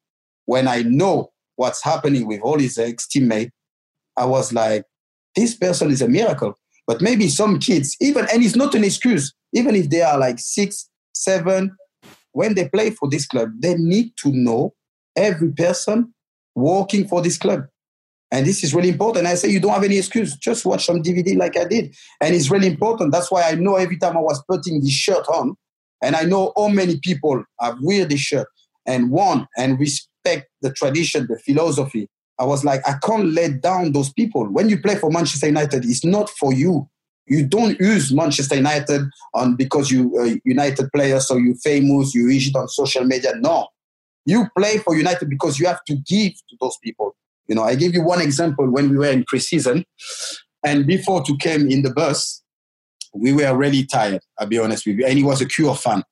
when I know what's happening with all his ex teammates, I was like, this person is a miracle. But maybe some kids, even, and it's not an excuse, even if they are like six, seven, when they play for this club, they need to know every person working for this club. And this is really important. I say you don't have any excuse. Just watch some DVD like I did. And it's really important. That's why I know every time I was putting this shirt on, and I know how many people have wear this shirt and want and respect the tradition, the philosophy, I was like, I can't let down those people. When you play for Manchester United, it's not for you. You don't use Manchester United on because you a United player, so you famous, you use it on social media. No, you play for United because you have to give to those people. You know, I give you one example when we were in preseason, and before to came in the bus, we were really tired. I'll be honest with you, and he was a Cure fan,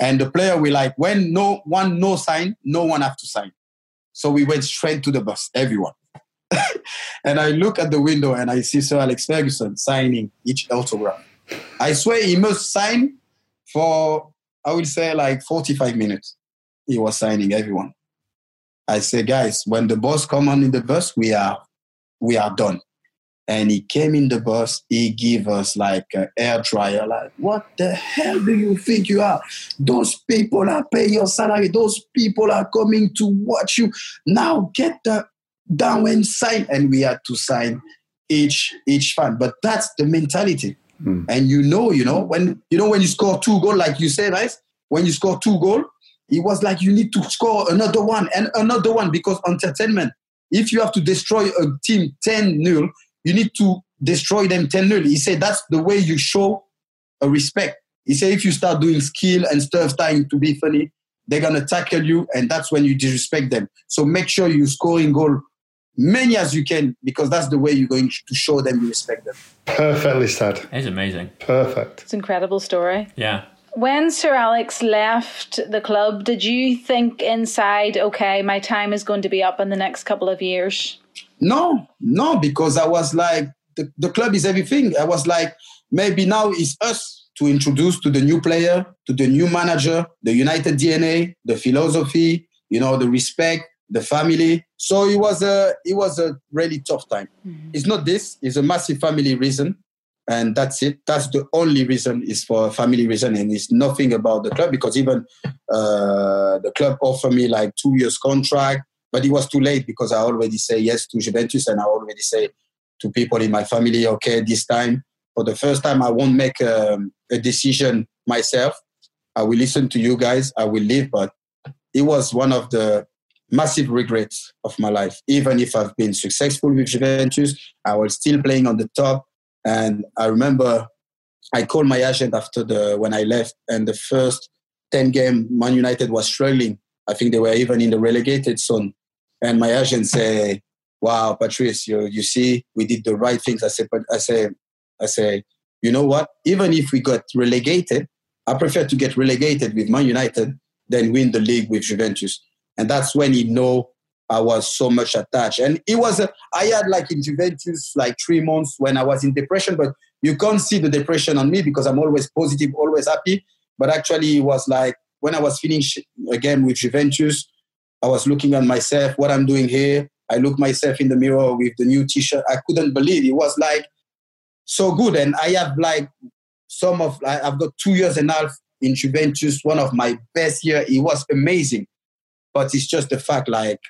and the player we like when no one no sign, no one have to sign. So we went straight to the bus, everyone. and I look at the window and I see Sir Alex Ferguson signing each autograph. I swear he must sign for, I would say, like 45 minutes. He was signing everyone. I say, guys, when the boss come on in the bus, we are we are done and he came in the bus he gave us like an air dryer like what the hell do you think you are? Those people are paying your salary. Those people are coming to watch you. Now get the down and sign. And we had to sign each each fan. But that's the mentality. Mm. and you know you know when you know when you score two goal like you said right? When you score two goal it was like you need to score another one and another one because entertainment if you have to destroy a team 10 0 you need to destroy them 10 0. He said that's the way you show a respect. He said if you start doing skill and stuff trying to be funny, they're gonna tackle you, and that's when you disrespect them. So make sure you scoring goal many as you can because that's the way you're going to show them you respect them. Perfectly said. It's amazing. Perfect. It's an incredible story. Yeah. When Sir Alex left the club, did you think inside, okay, my time is going to be up in the next couple of years? No, no, because I was like, the, the club is everything. I was like, maybe now it's us to introduce to the new player, to the new manager, the United DNA, the philosophy, you know, the respect, the family. So it was a it was a really tough time. Mm-hmm. It's not this, it's a massive family reason. And that's it. That's the only reason is for a family reason, and it's nothing about the club because even uh, the club offered me like two years contract but it was too late because I already say yes to Juventus and I already say to people in my family, okay, this time, for the first time, I won't make um, a decision myself. I will listen to you guys. I will leave. But it was one of the massive regrets of my life. Even if I've been successful with Juventus, I was still playing on the top. And I remember I called my agent after the when I left, and the first 10 game Man United was struggling. I think they were even in the relegated zone. And my agent say, "Wow, Patrice, you you see, we did the right things." I said, "But I say, I say, you know what? Even if we got relegated, I prefer to get relegated with Man United than win the league with Juventus." And that's when he know I was so much attached. And it was a, I had like in Juventus like three months when I was in depression, but you can't see the depression on me because I'm always positive, always happy. But actually, it was like when I was finished again with Juventus, I was looking at myself, what I'm doing here. I looked myself in the mirror with the new T-shirt. I couldn't believe it was like so good. And I have like some of I've got two years and a half in Juventus, one of my best year. It was amazing, but it's just the fact like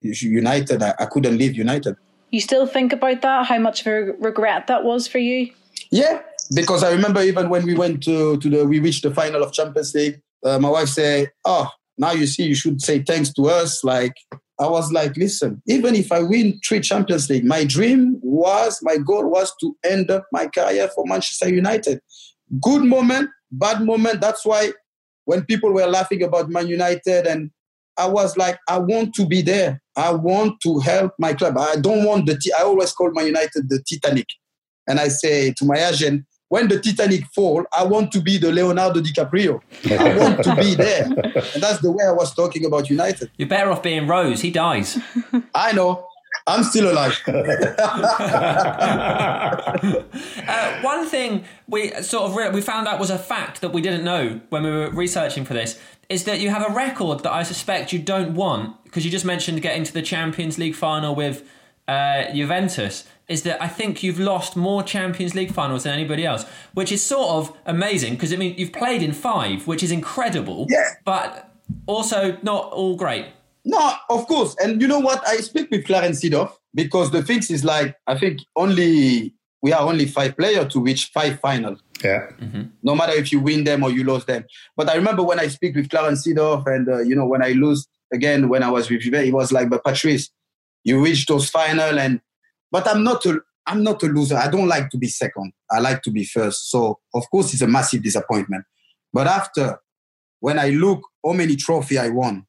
United, I, I couldn't leave United. You still think about that? How much of a regret that was for you? Yeah, because I remember even when we went to to the we reached the final of Champions League. Uh, my wife said, "Oh, now you see, you should say thanks to us." Like I was like, "Listen, even if I win three Champions League, my dream was, my goal was to end up my career for Manchester United. Good moment, bad moment. That's why when people were laughing about Man United and I was like, I want to be there. I want to help my club. I don't want the. T- I always call Man United the Titanic, and I say to my agent, when the Titanic fall, I want to be the Leonardo DiCaprio. I want to be there, and that's the way I was talking about United. You're better off being Rose. He dies. I know. I'm still alive. uh, one thing we sort of re- we found out was a fact that we didn't know when we were researching for this is that you have a record that I suspect you don't want because you just mentioned getting to the Champions League final with uh, Juventus. Is that I think you've lost more Champions League finals than anybody else, which is sort of amazing because I mean you've played in five, which is incredible. Yeah. But also not all great. No, of course. And you know what? I speak with Clarence Seedorf because the thing is like I think only we are only five players to reach five finals. Yeah. Mm-hmm. No matter if you win them or you lose them. But I remember when I speak with Clarence Seedorf and uh, you know when I lose again when I was with Juve, it was like, but Patrice, you reached those final and but I'm not a I'm not a loser. I don't like to be second. I like to be first. So of course it's a massive disappointment. But after when I look how many trophy I won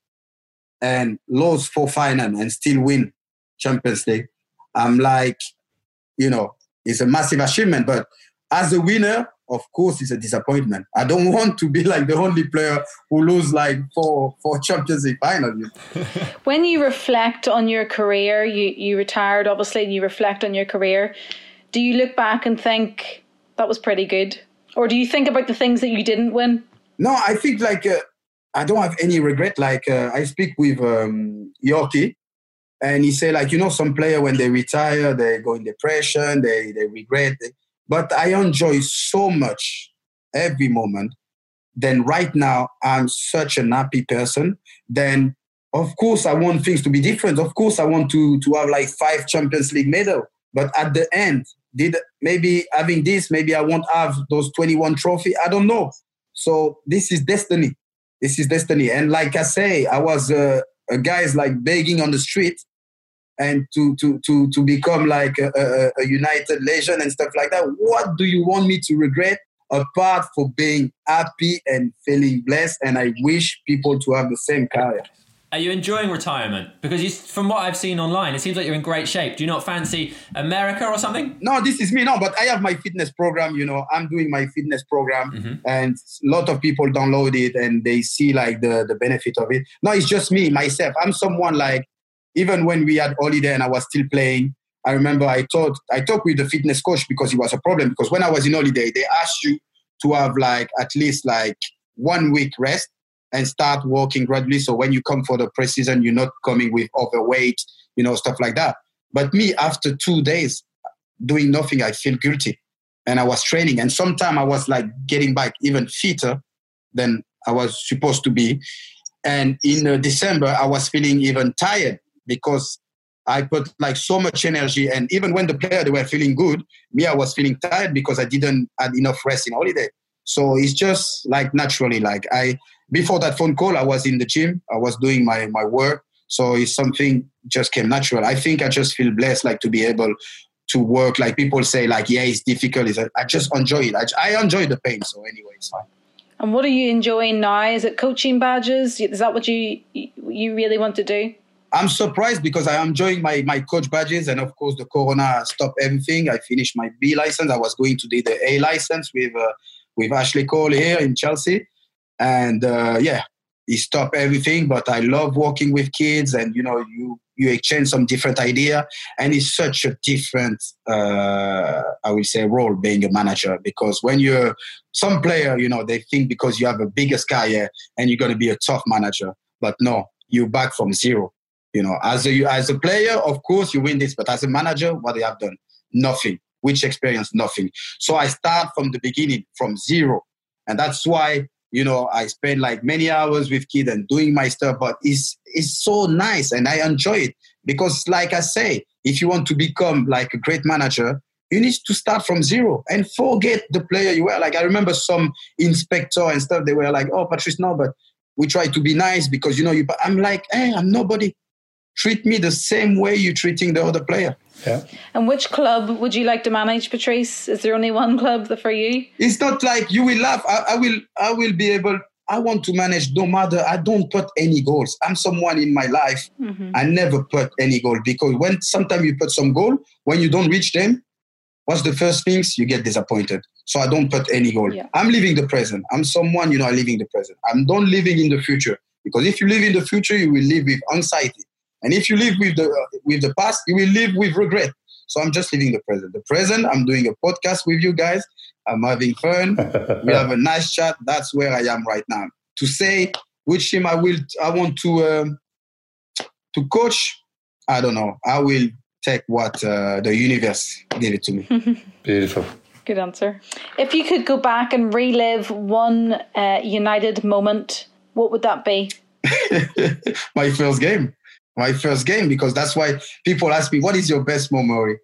and lost for final and still win Champions League, I'm like, you know, it's a massive achievement. But as a winner, of course, it's a disappointment. I don't want to be like the only player who lose like four four Champions League finals. when you reflect on your career, you you retired obviously, and you reflect on your career. Do you look back and think that was pretty good, or do you think about the things that you didn't win? No, I think like uh, I don't have any regret. Like uh, I speak with um, Yorkie, and he say like you know some player when they retire they go in depression, they they regret. But I enjoy so much every moment. Then right now I'm such an happy person. Then of course I want things to be different. Of course I want to to have like five Champions League medal. But at the end, did maybe having this, maybe I won't have those 21 trophy. I don't know. So this is destiny. This is destiny. And like I say, I was uh, a guy's like begging on the street and to to to to become like a, a, a, United legend and stuff like that. What do you want me to regret apart for being happy and feeling blessed? And I wish people to have the same career. Are you enjoying retirement? Because you, from what I've seen online, it seems like you're in great shape. Do you not fancy America or something? No, this is me. No, but I have my fitness program. You know, I'm doing my fitness program, Mhm. and a lot of people download it and they see like the the benefit of it. No, it's just me myself. I'm someone like even when we had holiday and I was still playing. I remember I talked I talked with the fitness coach because it was a problem because when I was in holiday, they asked you to have like at least like one week rest and start working gradually. So when you come for the preseason, you're not coming with overweight, you know, stuff like that. But me, after two days doing nothing, I feel guilty. And I was training. And sometime I was like getting back even fitter than I was supposed to be. And in uh, December, I was feeling even tired because I put like so much energy. And even when the player they were feeling good, me, I was feeling tired because I didn't had enough rest in holiday. So it's just like naturally, like I before that phone call, I was in the gym. I was doing my my work. So it's something just came natural. I think I just feel blessed, like to be able to work. Like people say, like yeah, it's difficult. It's, I just enjoy it. I, I enjoy the pain. So anyway, it's fine. And what are you enjoying now? Is it coaching badges? Is that what you you really want to do? I'm surprised because I am enjoying my, my coach badges, and of course the Corona stopped everything. I finished my B license. I was going to do the A license with uh, with Ashley Cole here in Chelsea, and uh, yeah, he stopped everything. But I love working with kids, and you know, you you exchange some different idea, and it's such a different, uh, I would say, role being a manager because when you're some player, you know, they think because you have a bigger career and you're going to be a tough manager, but no, you're back from zero You know, as a as a player, of course you win this, but as a manager, what they have done, nothing. Which experience, nothing. So I start from the beginning, from zero, and that's why you know I spend like many hours with kids and doing my stuff. But it's it's so nice, and I enjoy it because, like I say, if you want to become like a great manager, you need to start from zero and forget the player you were. Like I remember some inspector and stuff. They were like, "Oh, Patrice, no, but we try to be nice because you know you." I'm like, "Hey, I'm nobody. Treat me the same way you're treating the other player." Yeah. And which club would you like to manage, Patrice? Is there only one club for you? It's not like you will laugh. I, I will. I will be able. I want to manage no matter. I don't put any goals. I'm someone in my life. Mm-hmm. I never put any goal because when sometimes you put some goal, when you don't reach them, what's the first things you get disappointed. So I don't put any goal. Yeah. I'm living the present. I'm someone you know. I live in the present. I'm not living in the future because if you live in the future, you will live with anxiety, and if you live with the with the past, you will live with regret. So I'm just living the present. The present. I'm doing a podcast with you guys. I'm having fun. we have a nice chat. That's where I am right now. To say which team I will, I want to um, to coach. I don't know. I will take what uh, the universe gave it to me. Beautiful. Good answer. If you could go back and relive one uh, United moment, what would that be? my first game. My first game, because that's why people ask me, what is your best memory?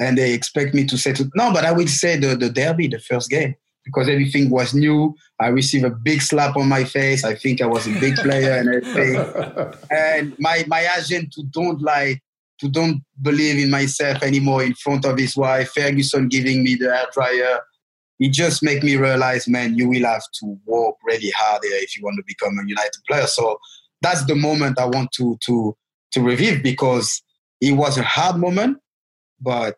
And they expect me to say, to, no, but I will say the, the derby, the first game, because everything was new. I received a big slap on my face. I think I was a big player and everything. and my, my agent who don't like, to don't believe in myself anymore in front of his wife, Ferguson giving me the hair dryer. it just make me realize, man, you will have to work really hard here if you want to become a United player. So that's the moment I want to to to revive because it was a hard moment, but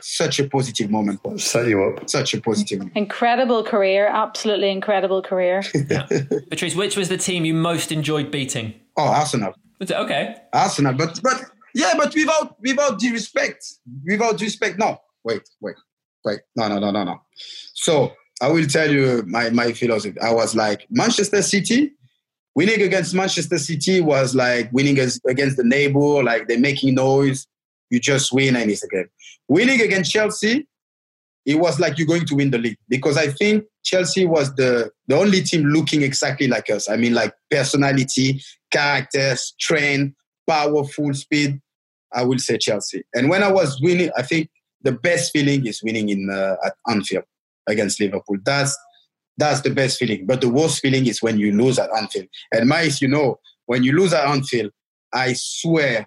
such a positive moment. Set you up. Such a positive. Moment. Incredible career, absolutely incredible career. Patrice, which was the team you most enjoyed beating? Oh, Arsenal. Okay. Arsenal, but but yeah, but without without the respect, without the respect. No, wait, wait, wait. No, no, no, no, no. So I will tell you my my philosophy. I was like Manchester City. Winning against Manchester City was like winning as- against the neighbor. Like they're making noise. You just win and it's a game. Winning against Chelsea, it was like you're going to win the league because I think Chelsea was the the only team looking exactly like us. I mean, like personality, character, strength, powerful speed. I will say Chelsea. And when I was winning, I think the best feeling is winning in uh, at Anfield against Liverpool. That's that's the best feeling. But the worst feeling is when you lose at Anfield. And Maisie, you know, when you lose at Anfield, I swear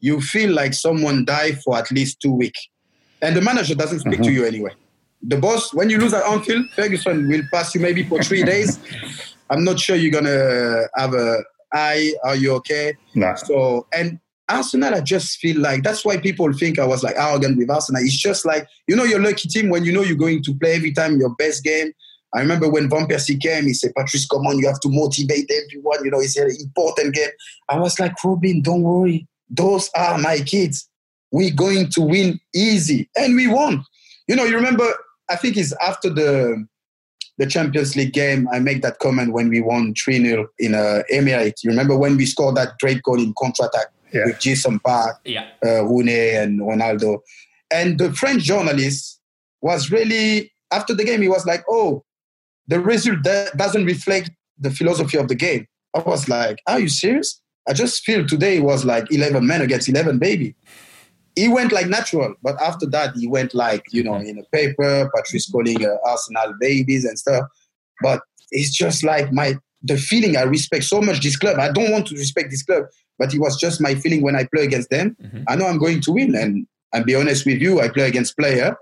you feel like someone died for at least two weeks. And the manager doesn't speak to mm-hmm. you anyway. The boss, when you lose at Anfield, Ferguson will pass you maybe for three days. I'm not sure you're gonna have a eye. Are you okay? Nah. So and Arsenal, I just feel like that's why people think I was like arrogant with Arsenal. It's just like you know your lucky team when you know you're going to play every time your best game. I remember when Van Persie came, he said, Patrice, come on, you have to motivate everyone. You know, it's an important game. I was like, Robin, don't worry. Those are my kids. We're going to win easy. And we won. You know, you remember, I think it's after the the Champions League game, I make that comment when we won 3-0 in uh, Emirates. You remember when we scored that great goal in contre-attack Yeah. with Ji-sung Park, Yeah. uh, Rooney and Ronaldo. And the French journalist was really, after the game, he was like, oh, the result that doesn't reflect the philosophy of the game. I was like, are you serious? I just feel today was like 11 men against 11 baby. He went like natural, but after that, he went like, you know, in a paper, Patrice calling uh, Arsenal babies and stuff. But it's just like my, the feeling I respect so much this club. I don't want to respect this club, but it was just my feeling when I play against them. I know I'm going to win. And I'll be honest with you, I play against player.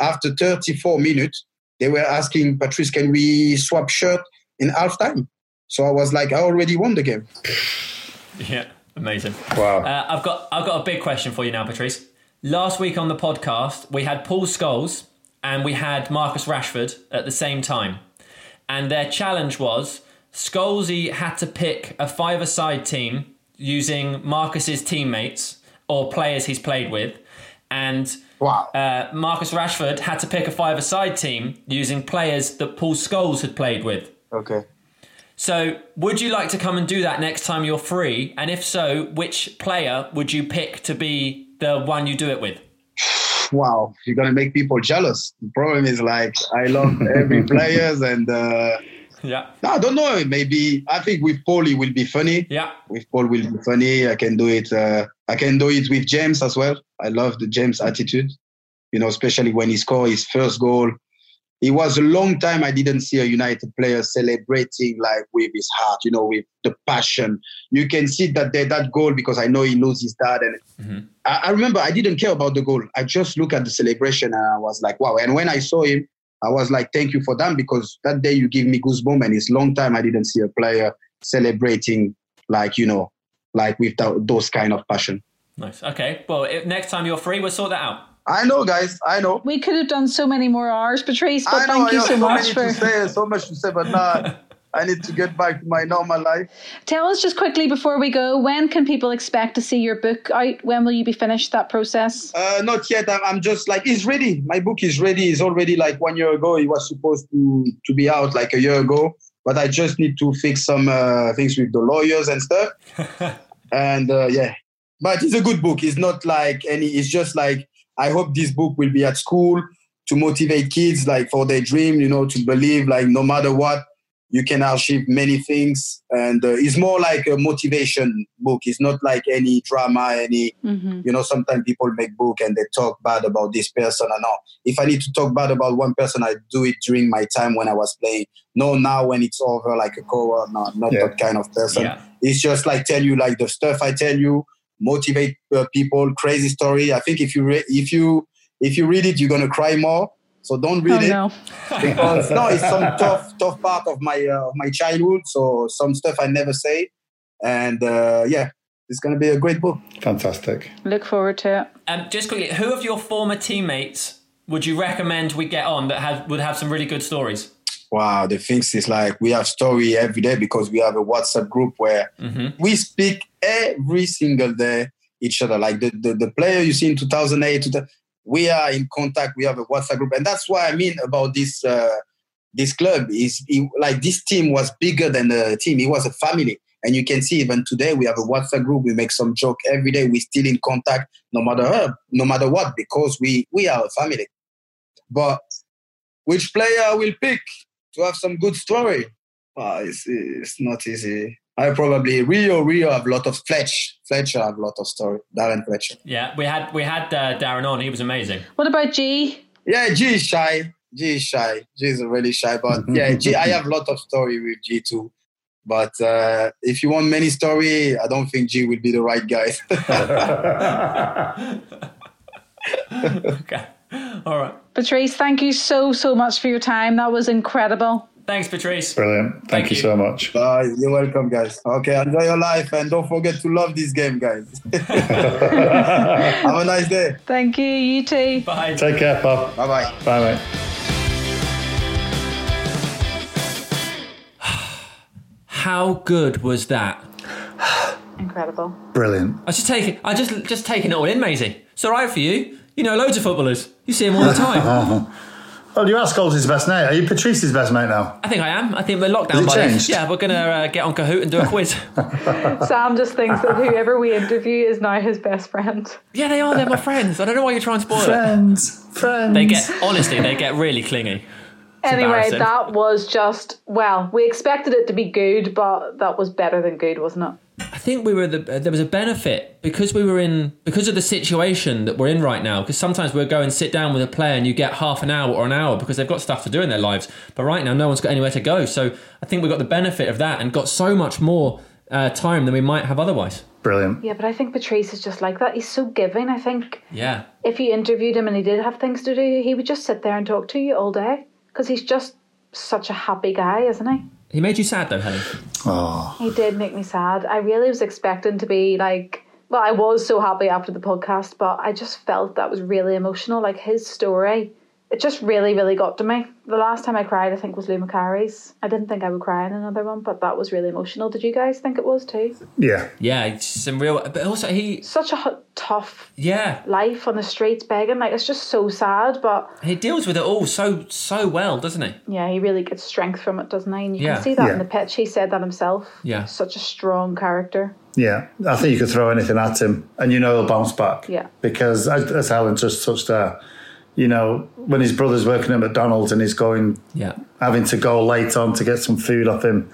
After 34 minutes, they were asking Patrice, can we swap shirt in halftime? So I was like, I already won the game. Yeah. Amazing. Wow. Uh, I've got I've got a big question for you now, Patrice. Last week on the podcast, we had Paul Scholes and we had Marcus Rashford at the same time, and their challenge was Scholesy had to pick a five-a-side team using Marcus's teammates or players he's played with, and Wow. uh, Marcus Rashford had to pick a five-a-side team using players that Paul Scholes had played with. Okay. So, would you like to come and do that next time you're free? And if so, which player would you pick to be the one you do it with? Wow, you're gonna make people jealous. The problem is like I love every players and uh, Yeah. I don't know. Maybe I think with Paul it will be funny. Yeah. With Paul will be funny. I can do it. Uh, I can do it with James as well. I love the James attitude. You know, especially when he scored his first goal. It was a long time I didn't see a United player celebrating like with his heart. You know, with the passion. You can see that they, that goal because I know he knows his dad. And mm-hmm. I, I remember I didn't care about the goal. I just look at the celebration and I was like, wow. And when I saw him, I was like, thank you for that because that day you give me goosebumps and it's long time I didn't see a player celebrating like, you know, like with tho- those kind of passion. Nice. Okay. Well, if, next time you're free, we'll sort that out. I know, guys. I know. We could have done so many more hours, Patrice, but I know. thank I you have so so much for. to say, so much to say, but nah, I need to get back to my normal life. Tell us just quickly before we go, when can people expect to see your book out? When will you be finished that process? Uh, not yet. I'm, I'm just like it's ready. My book is ready. It's already like one year ago. It was supposed to to be out like a year ago, but I just need to fix some uh, things with the lawyers and stuff. and uh, yeah, but it's a good book. It's not like any. It's just like I hope this book will be at school to motivate kids, like for their dream. You know, to believe like no matter what, you can achieve many things. And uh, it's more like a motivation book. It's not like any drama, any Mm-hmm. you know sometimes people make book and they talk bad about this person and all if i need to talk bad about one person i do it during my time when i was playing no now when it's over like a co no not Yeah. that kind of person Yeah. it's just like tell you like the stuff i tell you motivate uh, people crazy story i think if you re- if you if you read it you're gonna cry more so don't read Oh it no. because no it's some tough tough part of my uh, of my childhood so some stuff i never say and uh, yeah it's gonna be a great book Fantastic. Look forward to it. Um, just quickly, who of your former teammates would you recommend we get on that has, would have some really good stories? Wow, the things is like we have story every day because we have a WhatsApp group where we speak every single day each other. Like the, the, the player you see in 2008, we are in contact. We have a WhatsApp group, and that's why I mean about this uh, this club is it- like this team was bigger than the team. It was a family, and you can see even today we have a WhatsApp group. We make some joke every day. We're still in contact, no matter uh, no matter what, because we we are a family. But which player will pick to have some good story? Ah, it's, it's not easy. I probably Rio Rio have a lot of Fletch. Fletcher have a lot of story. Darren Fletcher. Yeah, we had we had uh, Darren on. He was amazing. What about G? Yeah, G is shy. G is shy. G is really shy. But yeah, G, I have a lot of story with G too. But uh, if you want many story, I don't think G will be the right guy. Okay. All right. Patrice, thank you so, so much for your time. That was incredible. Thanks, Patrice. Brilliant. Thank, Thank you. you. so much. uh, you're welcome, guys. Okay, enjoy your life and don't forget to love this game, guys. have a nice day. Thank you. You too. Bye. Take care, pal. Bye bye. Bye, bye. How good was that? Incredible. Brilliant. I just take it. I just just taking it all in, Maisie. It's all right for you. You know loads of footballers. You see them all the time. Oh, you ask Scholes' his best mate. Are you Patrice's best mate now? I think I am. I think we're locked Has down it by then. changed? Yeah, we're gonna uh, get on Kahoot and do a quiz. Sam just thinks that whoever we interview is now his best friend. yeah, they are. They're my friends. I don't know why you're trying to spoil it. Friends. Friends. They get honestly, they get really clingy. anyway, that was just, well, we expected it to be good, but that was better than good, wasn't it? I think we were the, uh, there was a benefit because we were in because of the situation that we're in right now. Because sometimes we'll go and sit down with a player and you get half an hour or an hour because they've got stuff to do in their lives. But right now, no one's got anywhere to go. So I think we got the benefit of that and got so much more uh, time than we might have otherwise. Brilliant. Yeah, but I think Patrice is just like that. He's so giving. I think Yeah, if you interviewed him and he did have things to do, he would just sit there and talk to you all day because he's just such a happy guy, isn't he? He made you sad though, Helen. Oh, ah. He did make me sad. I really was expecting to be like, well, I was so happy after the podcast, but I just felt that was really emotional. Like his story it just really, really got to me. The last time I cried, I think, was Lou Macari's. I didn't think I would cry in another one, but that was really emotional. Did you guys think it was too? Yeah. Yeah, it's some real. But also, he. Such a h- tough Yeah. life on the streets begging. Like, it's just so sad, but He deals with it all so so well, doesn't he? yeah, he really gets strength from it, doesn't he? And you Yeah. can see that Yeah. in the pitch. He said that himself. Yeah. Such a strong character. Yeah, I think you could throw anything at him, and you know he'll bounce back. Yeah. because as, as Helen just touched there, you know when his brother's working at McDonald's and he's going, Yeah. having to go late on to get some food off him,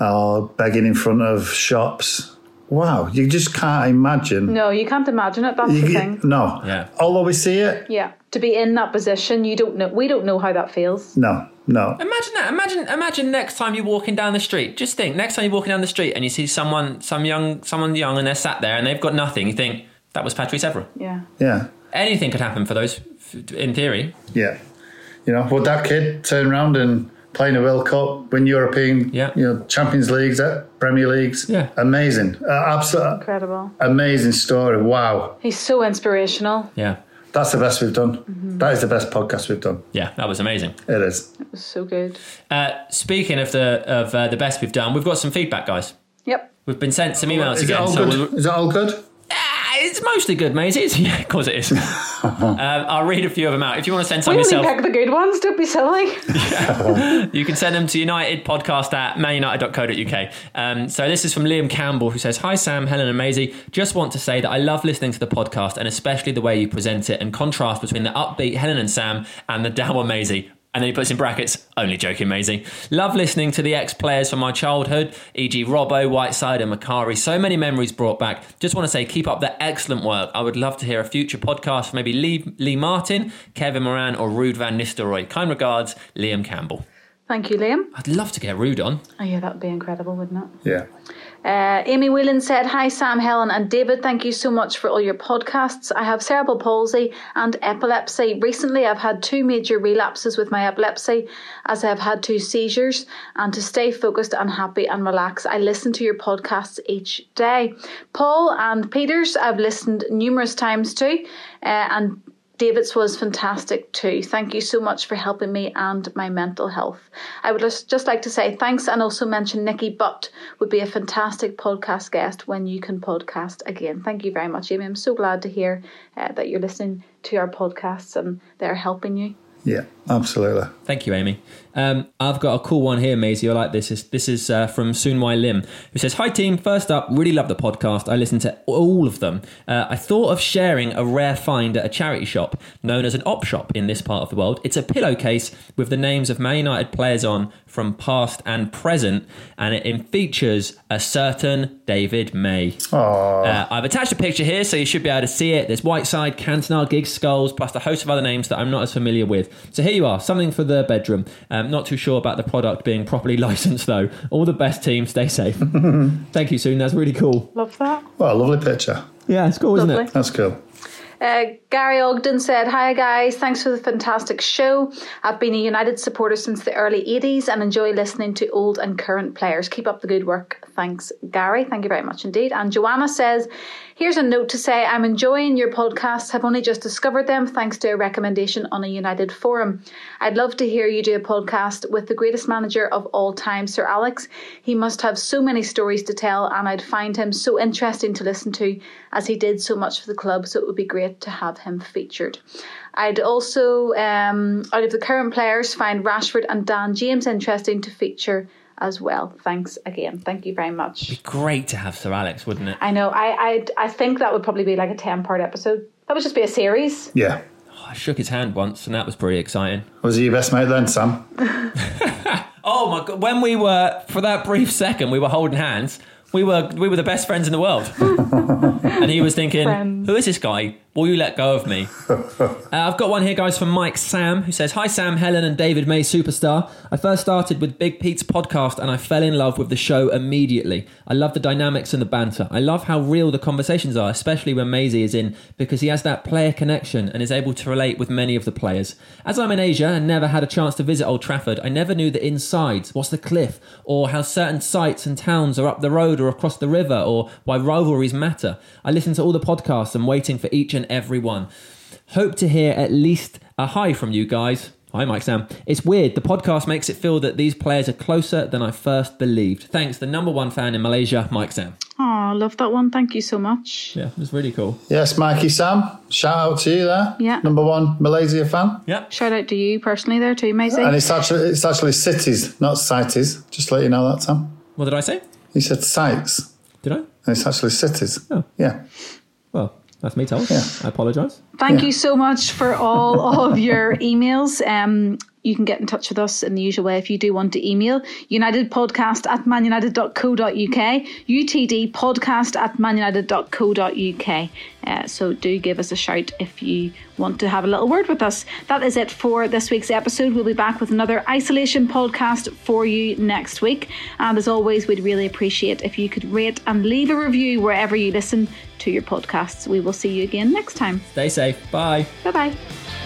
or begging in front of shops. Wow, you just can't imagine. No, you can't imagine it. That's You the thing. no. Yeah. Although we see it, Yeah. To be in that position, you don't know. We don't know how that feels. no, no. Imagine that. Imagine imagine next time you're walking down the street. Just think, next time you're walking down the street and you see someone, some young, someone young, and they're sat there and they've got nothing. You think that was Patrice Evra. Yeah. Yeah, Anything could happen for those, f- in theory. yeah. You know, would that kid turn around and play in a World Cup, win European, Yeah. you know, Champions Leagues, uh, Premier Leagues? Yeah. amazing, uh, absolutely Incredible. amazing story. Wow, He's so inspirational. Yeah, that's the best we've done. Mm-hmm. That is the best podcast we've done. yeah, that was amazing. It is. It was so good. Uh, speaking of the of uh, the best we've done, we've got some feedback, guys. Yep. We've been sent some emails Is it again. all so good? we'll- Is it all good? It's mostly good, mate. It's, yeah, of course it is. um, I'll read a few of them out. If you want to send some We only yourself, pick the good ones. Don't be silly. yeah. You can send them to unitedpodcast at manunited.co.uk. Um, so this is from Liam Campbell who says, Hi Sam, Helen and Maisie. Just want to say that I love listening to the podcast and especially the way you present it and contrast between the upbeat Helen and Sam and the dour Maisie. And then he puts in brackets, only joking, Maisie. Love listening to the ex players from my childhood, e.g., Robbo, Whiteside, and Macari. So many memories brought back. Just want to say, keep up the excellent work. I would love to hear a future podcast from maybe Lee, Lee Martin, Kevin Moran, or Ruud Van Nistelrooy. Kind regards, Liam Campbell. Thank you, Liam. I'd love to get Ruud on. Oh, yeah, that would be incredible, wouldn't it? Yeah. Uh, Amy Whelan said, Hi, Sam, Helen, and David. Thank you so much for all your podcasts. I have cerebral palsy and epilepsy. Recently, I've had two major relapses with my epilepsy, as I have had two seizures. And to stay focused and happy and relax, I listen to your podcasts each day. Paul and Peters, I've listened numerous times to, uh, and David's was fantastic too. Thank you so much for helping me and my mental health. I would just like to say thanks and also mention Nicky Butt would be a fantastic podcast guest when you can podcast again. Thank you very much, Amy. I'm so glad to hear uh, that you're listening to our podcasts and they're helping you. Yeah, absolutely. Thank you, Amy. Um, I've got a cool one here, Maisie. I like this. This is, this is uh, from Soonwai Lim, who says, Hi, team. First up, really love the podcast. I listen to all of them. Uh, I thought of sharing a rare find at a charity shop known as an op shop in this part of the world. It's a pillowcase with the names of Man United players on from past and present, and it features a certain David May. Uh, I've attached a picture here, so you should be able to see it. There's Whiteside, Cantona, Giggs, Scholes, plus a host of other names that I'm not as familiar with. So here you are, something for the bedroom. Um, not too sure about the product being properly licensed, though. All the best, team. Stay safe. Thank you, Soon. That's really cool. Love that. Well, lovely picture. Yeah, it's cool, isn't it? That's cool. Uh, Gary Ogden said, Hi guys, thanks for the fantastic show. I've been a United supporter since the early 80s and enjoy listening to old and current players. Keep up the good work. Thanks, Gary. Thank you very much indeed. And Joanna says, Here's a note to say I'm enjoying your podcasts. Have only just discovered them thanks to a recommendation on a United forum. I'd love to hear you do a podcast with the greatest manager of all time, Sir Alex. He must have so many stories to tell, and I'd find him so interesting to listen to as he did so much for the club. So it would be great to have him featured. I'd also, um, out of the current players, find Rashford and Dan James interesting to feature as well. Thanks again. Thank you very much. Be Great to have Sir Alex, wouldn't it? I know. I I I think that would probably be like a ten part episode. That would just be a series. Yeah. Oh, I shook his hand once, and that was pretty exciting. Was he your best mate then, Sam? Oh my god! When we were for that brief second, we were holding hands. We were we were the best friends in the world, and he was thinking, Friends. "Who is this guy? Will you let go of me?" Uh, I've got one here, guys, from Mike Sam, who says, Hi, Sam, Helen, and David May, superstar. I first started with Big Pete's podcast and I fell in love with the show immediately. I love the dynamics and the banter. I love how real the conversations are, especially when Maisie is in, because he has that player connection and is able to relate with many of the players. As I'm in Asia and never had a chance to visit Old Trafford, I never knew the insides, what's the cliff, or how certain sites and towns are up the road or across the river, or why rivalries matter. I listen to all the podcasts and waiting for each and every one. Hope to hear at least a hi from you guys. Hi, Mike Sam. It's weird. The podcast makes it feel that these players are closer than I first believed. Thanks, the number one fan in Malaysia, Mike Sam. Oh, I love that one. Thank you so much. Yeah, it was really cool. Yes, Mikey Sam. Shout out to you there. Yeah. Number one Malaysia fan. Yeah. Shout out to you personally there too, Maisie. And it's actually it's actually cities, not cities. Just to let you know that, Sam. What did I say? He said sites. Did I? And it's actually cities. Oh. Yeah. Well, that's me told. Yeah. I apologise. Thank Yeah. you so much for all of your emails. Um, you can get in touch with us in the usual way if you do want to email unitedpodcast at manunited.co.uk utd podcast at manunited.co.uk uh, so do give us a shout if you want to have a little word with us. That is it for this week's episode. We'll be back with another isolation podcast for you next week. And as always we'd really appreciate if you could rate and leave a review wherever you listen to your podcasts. We will see you again next time. Stay safe. Bye. bye bye